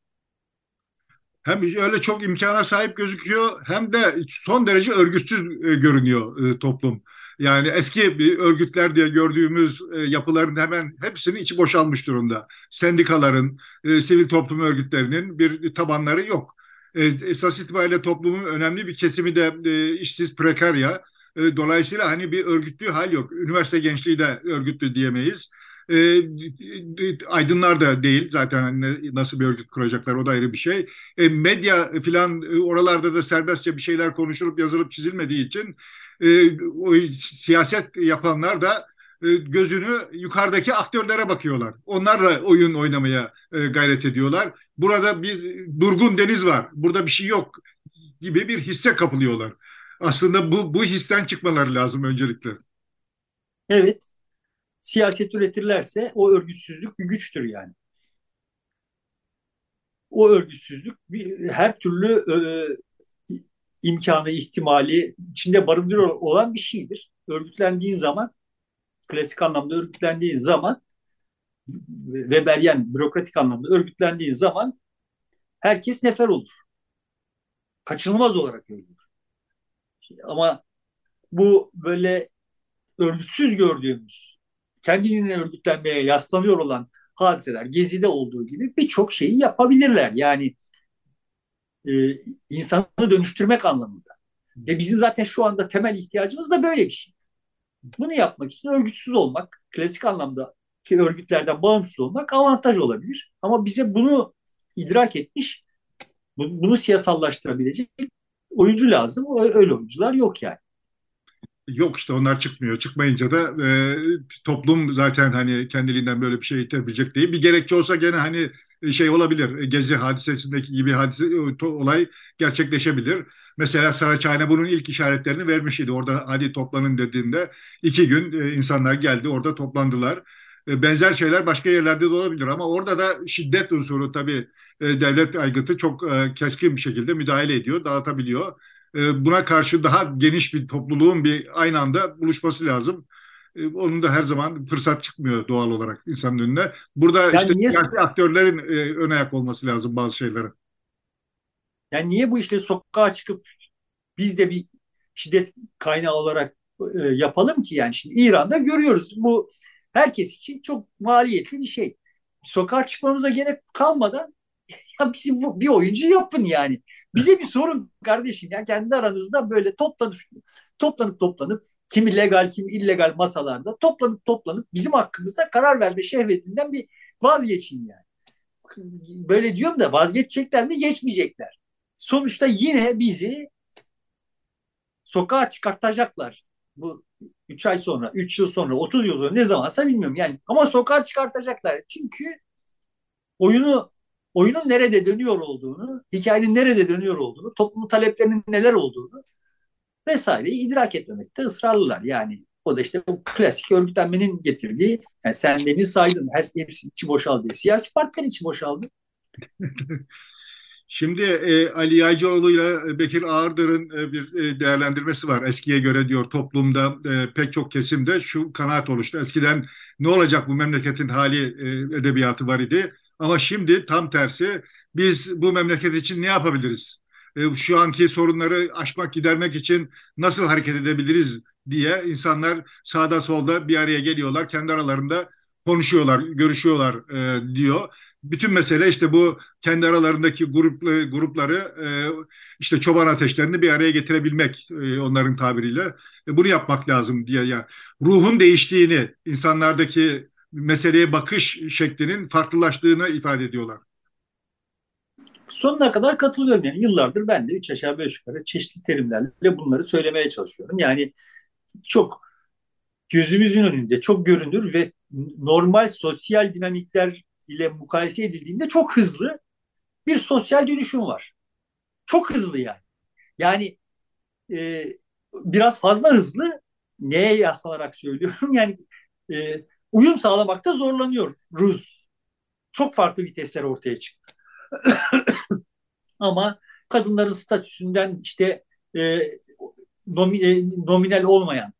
Hem öyle çok imkana sahip gözüküyor hem de son derece örgütsüz e, görünüyor e, toplum. Yani eski örgütler diye gördüğümüz e, yapıların hemen hepsinin içi boşalmış durumda. Sendikaların, sivil toplum örgütlerinin bir tabanları yok. Esas itibariyle toplumun önemli bir kesimi de işsiz prekarya. Dolayısıyla hani bir örgütlü hal yok. Üniversite gençliği de örgütlü diyemeyiz. E, aydınlar da değil zaten nasıl bir örgüt kuracaklar o da ayrı bir şey. E, medya filan e, oralarda da serbestçe bir şeyler konuşulup yazılıp çizilmediği için e, o siyaset yapanlar da gözünü yukarıdaki aktörlere bakıyorlar. Onlarla oyun oynamaya gayret ediyorlar. Burada bir durgun deniz var. Burada bir şey yok gibi bir hisse kapılıyorlar. Aslında bu bu histen çıkmaları lazım öncelikle. Evet siyaset üretirlerse o örgütsüzlük bir güçtür yani. O örgütsüzlük bir, her türlü e, imkanı, ihtimali içinde barındırıyor olan bir şeydir. Örgütlendiğin zaman, klasik anlamda örgütlendiğin zaman, Weberyen bürokratik anlamda örgütlendiğin zaman herkes nefer olur. Kaçınılmaz olarak öyle olur. Ama bu böyle örgütsüz gördüğümüz kendiliğinden örgütlenmeye yaslanıyor olan hadiseler Gezi'de olduğu gibi birçok şeyi yapabilirler. Yani e, insanı dönüştürmek anlamında. Ve bizim zaten şu anda temel ihtiyacımız da böyle bir şey. Bunu yapmak için örgütsüz olmak, klasik anlamda ki örgütlerden bağımsız olmak avantaj olabilir. Ama bize bunu idrak etmiş, bunu siyasallaştırabilecek oyuncu lazım. Öyle oyuncular yok yani. Yok işte onlar çıkmıyor. Çıkmayınca da e, toplum zaten hani kendiliğinden böyle bir şey itebilecek değil. Bir gerekçe olsa gene hani şey olabilir. Gezi hadisesindeki gibi hadise olay gerçekleşebilir. Mesela Saraçhane bunun ilk işaretlerini vermiş idi. Orada hadi toplanın dediğinde iki gün e, insanlar geldi orada toplandılar. E, benzer şeyler başka yerlerde de olabilir ama orada da şiddet unsuru tabii e, devlet aygıtı çok keskin bir şekilde müdahale ediyor, dağıtabiliyor. E, buna karşı daha geniş bir topluluğun bir aynı anda buluşması lazım. E, onun da her zaman fırsat çıkmıyor doğal olarak insanın önüne. Burada yani işte niye... siyasi aktörlerin e, ön ayak olması lazım bazı şeylere. Yani niye bu işleri sokağa çıkıp biz de bir şiddet kaynağı olarak yapalım ki yani şimdi İran'da görüyoruz bu herkes için çok maliyetli bir şey. Sokağa çıkmamıza gerek kalmadan ya bizim bu bir oyuncu yapın yani. Bize bir sorun kardeşim ya kendi aranızda böyle toplanıp toplanıp toplanıp kimi legal kimi illegal masalarda toplanıp toplanıp bizim hakkımızda karar verme şehvetinden bir vazgeçin yani. Böyle diyorum da vazgeçecekler mi geçmeyecekler. Sonuçta yine bizi sokağa çıkartacaklar. Bu 3 ay sonra, 3 yıl sonra, 30 yıl sonra ne zamansa bilmiyorum yani. Ama sokağa çıkartacaklar. Çünkü oyunu oyunun nerede dönüyor olduğunu, hikayenin nerede dönüyor olduğunu, toplumun taleplerinin neler olduğunu vesaireyi idrak etmemekte ısrarlılar. Yani o da işte bu klasik örgütlenmenin getirdiği, yani sen demin saydın her hepsi içi boşaldı. Siyasi partiler içi boşaldı. Şimdi e, Ali Yaycıoğlu ile Bekir Ağırdır'ın e, bir e, değerlendirmesi var. Eskiye göre diyor toplumda e, pek çok kesimde şu kanaat oluştu. Eskiden ne olacak bu memleketin hali e, edebiyatı var idi. Ama şimdi tam tersi biz bu memleket için ne yapabiliriz? E, şu anki sorunları aşmak, gidermek için nasıl hareket edebiliriz diye insanlar sağda solda bir araya geliyorlar. Kendi aralarında konuşuyorlar, görüşüyorlar e, diyor. Bütün mesele işte bu kendi aralarındaki gruplu, grupları e, işte çoban ateşlerini bir araya getirebilmek onların tabiriyle. E, bunu yapmak lazım diye. Yani ruhun değiştiğini, insanlardaki meseleye bakış şeklinin farklılaştığını ifade ediyorlar. Sonuna kadar katılıyorum. Yani yıllardır ben de üç aşağı beş yukarı çeşitli terimlerle bunları söylemeye çalışıyorum. Yani çok gözümüzün önünde çok görünür ve normal sosyal dinamikler ile mukayese edildiğinde çok hızlı bir sosyal dönüşüm var. Çok hızlı yani. Yani e, biraz fazla hızlı neye yaslanarak söylüyorum? Yani e, uyum sağlamakta zorlanıyor Rus. Çok farklı vitesler ortaya çıktı. Ama kadınların statüsünden işte e, e, nominal olmayan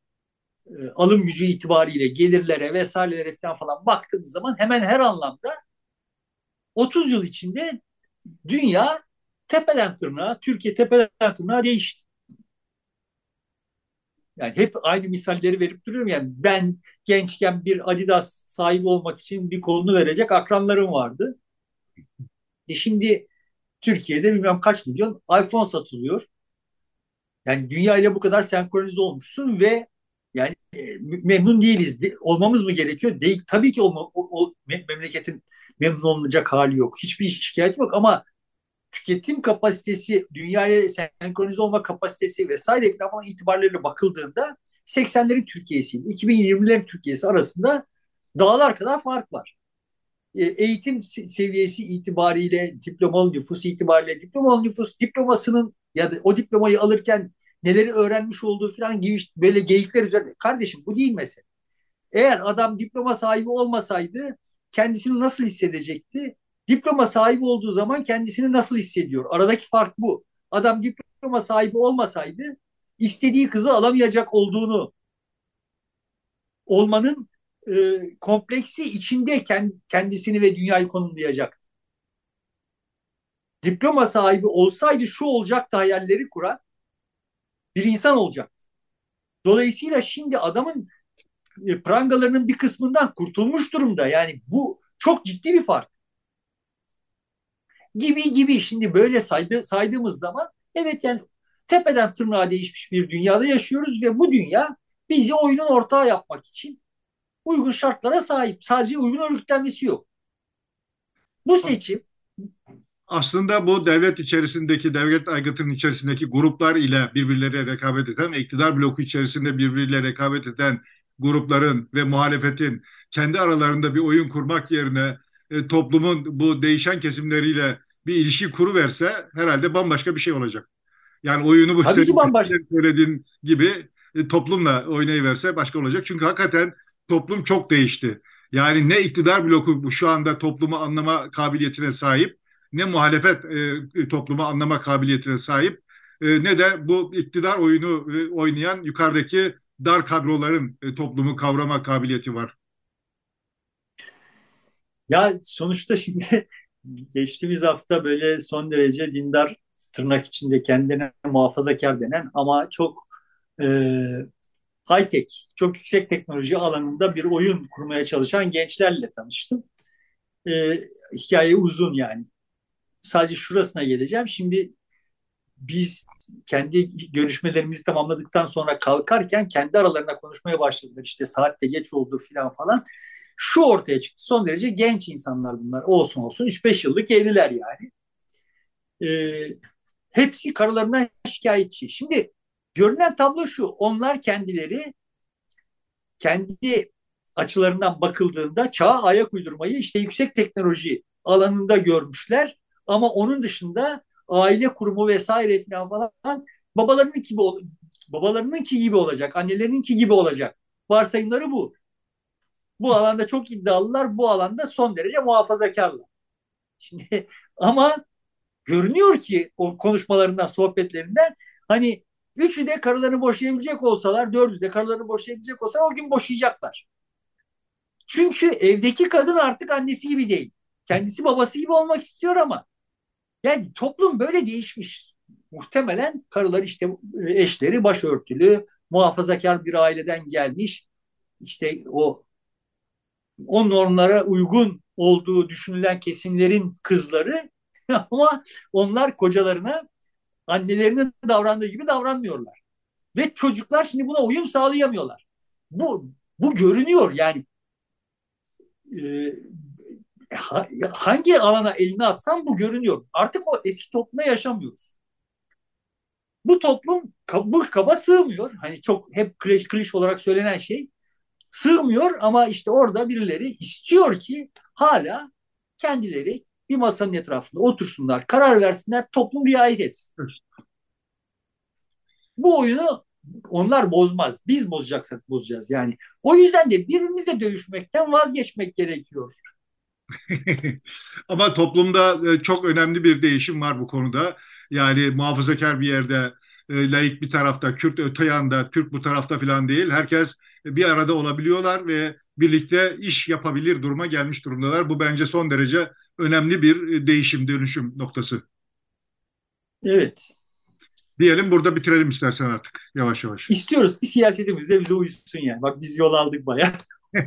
e, alım gücü itibariyle gelirlere vesairelere falan falan baktığımız zaman hemen her anlamda 30 yıl içinde dünya tepeden tırnağa, Türkiye tepeden tırnağa değişti. Yani hep aynı misalleri verip duruyorum. Yani ben gençken bir Adidas sahibi olmak için bir kolunu verecek akranlarım vardı. E şimdi Türkiye'de bilmem kaç milyon iPhone satılıyor. Yani dünya ile bu kadar senkronize olmuşsun ve yani e, memnun değiliz. De, olmamız mı gerekiyor? Değil. Tabii ki olma, o, o, memleketin memnun olunacak hali yok. Hiçbir şikayet yok ama tüketim kapasitesi, dünyaya senkronize olma kapasitesi vesaire falan itibarlarıyla bakıldığında 80'lerin Türkiye'si, 2020'lerin Türkiye'si arasında dağlar kadar fark var. E, eğitim seviyesi itibariyle, diplomalı nüfus itibariyle, diplomalı nüfus diplomasının ya da o diplomayı alırken neleri öğrenmiş olduğu falan gibi böyle geyikler üzerinde. Kardeşim bu değil mesele. Eğer adam diploma sahibi olmasaydı kendisini nasıl hissedecekti? Diploma sahibi olduğu zaman kendisini nasıl hissediyor? Aradaki fark bu. Adam diploma sahibi olmasaydı istediği kızı alamayacak olduğunu olmanın e, kompleksi içinde kendisini ve dünyayı konumlayacak. Diploma sahibi olsaydı şu olacaktı hayalleri kuran bir insan olacaktı. Dolayısıyla şimdi adamın e, prangalarının bir kısmından kurtulmuş durumda. Yani bu çok ciddi bir fark. Gibi gibi şimdi böyle saydı, saydığımız zaman evet yani tepeden tırnağa değişmiş bir dünyada yaşıyoruz ve bu dünya bizi oyunun ortağı yapmak için uygun şartlara sahip. Sadece uygun örgütlenmesi yok. Bu seçim aslında bu devlet içerisindeki, devlet aygıtının içerisindeki gruplar ile birbirleriyle rekabet eden, iktidar bloku içerisinde birbiriyle rekabet eden grupların ve muhalefetin kendi aralarında bir oyun kurmak yerine e, toplumun bu değişen kesimleriyle bir ilişki kuru verse herhalde bambaşka bir şey olacak. Yani oyunu bu senin söylediğin gibi e, toplumla oynayıverse başka olacak. Çünkü hakikaten toplum çok değişti. Yani ne iktidar bloku şu anda toplumu anlama kabiliyetine sahip ne muhalefet e, toplumu anlama kabiliyetine sahip e, ne de bu iktidar oyunu e, oynayan yukarıdaki dar kadroların e, toplumu kavrama kabiliyeti var. Ya sonuçta şimdi geçtiğimiz hafta böyle son derece dindar tırnak içinde kendine muhafazakar denen ama çok e, high tech, çok yüksek teknoloji alanında bir oyun kurmaya çalışan gençlerle tanıştım. E, hikaye uzun yani sadece şurasına geleceğim. Şimdi biz kendi görüşmelerimizi tamamladıktan sonra kalkarken kendi aralarında konuşmaya başladılar. İşte saatte geç oldu filan falan. Şu ortaya çıktı. Son derece genç insanlar bunlar. Olsun olsun 3-5 yıllık evliler yani. Ee, hepsi karılarından şikayetçi. Şimdi görünen tablo şu. Onlar kendileri kendi açılarından bakıldığında çağa ayak uydurmayı işte yüksek teknoloji alanında görmüşler ama onun dışında aile kurumu vesaire falan babalarının gibi babalarının ki gibi olacak, annelerinin ki gibi olacak. Varsayımları bu. Bu alanda çok iddialılar, bu alanda son derece muhafazakarlar. Şimdi ama görünüyor ki o konuşmalarından, sohbetlerinden hani üçü de karılarını boşayabilecek olsalar, dördü de karılarını boşayabilecek olsalar o gün boşayacaklar. Çünkü evdeki kadın artık annesi gibi değil. Kendisi babası gibi olmak istiyor ama yani toplum böyle değişmiş. Muhtemelen karılar işte eşleri başörtülü, muhafazakar bir aileden gelmiş. İşte o o normlara uygun olduğu düşünülen kesimlerin kızları ama onlar kocalarına annelerinin davrandığı gibi davranmıyorlar. Ve çocuklar şimdi buna uyum sağlayamıyorlar. Bu bu görünüyor yani e, hangi alana elini atsan bu görünüyor. Artık o eski toplumda yaşamıyoruz. Bu toplum bu kaba sığmıyor. Hani çok hep kliş, kliş olarak söylenen şey sığmıyor ama işte orada birileri istiyor ki hala kendileri bir masanın etrafında otursunlar, karar versinler, toplum riayet etsin. Bu oyunu onlar bozmaz. Biz bozacaksak bozacağız yani. O yüzden de birbirimizle dövüşmekten vazgeçmek gerekiyor. Ama toplumda e, çok önemli bir değişim var bu konuda. Yani muhafazakar bir yerde e, laik bir tarafta, Kürt öte yanda, Türk bu tarafta falan değil. Herkes bir arada olabiliyorlar ve birlikte iş yapabilir duruma gelmiş durumdalar. Bu bence son derece önemli bir e, değişim, dönüşüm noktası. Evet. Diyelim burada bitirelim istersen artık yavaş yavaş. İstiyoruz ki siyasetimiz de bize uysun yani. Bak biz yol aldık bayağı.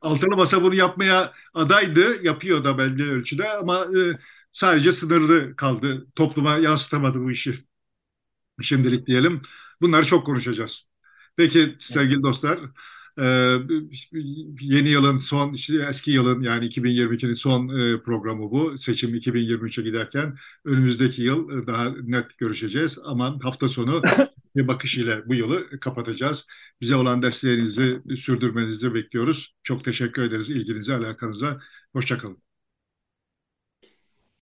Altılı Masa bunu yapmaya adaydı, yapıyor da belli ölçüde ama e, sadece sınırlı kaldı. Topluma yansıtamadı bu işi. Şimdilik diyelim. Bunları çok konuşacağız. Peki sevgili dostlar, e, yeni yılın son, eski yılın yani 2022'nin son e, programı bu. Seçim 2023'e giderken önümüzdeki yıl e, daha net görüşeceğiz. Ama hafta sonu bir bakış ile bu yılı kapatacağız. Bize olan desteğinizi sürdürmenizi bekliyoruz. Çok teşekkür ederiz ilginize, alakanıza. Hoşçakalın.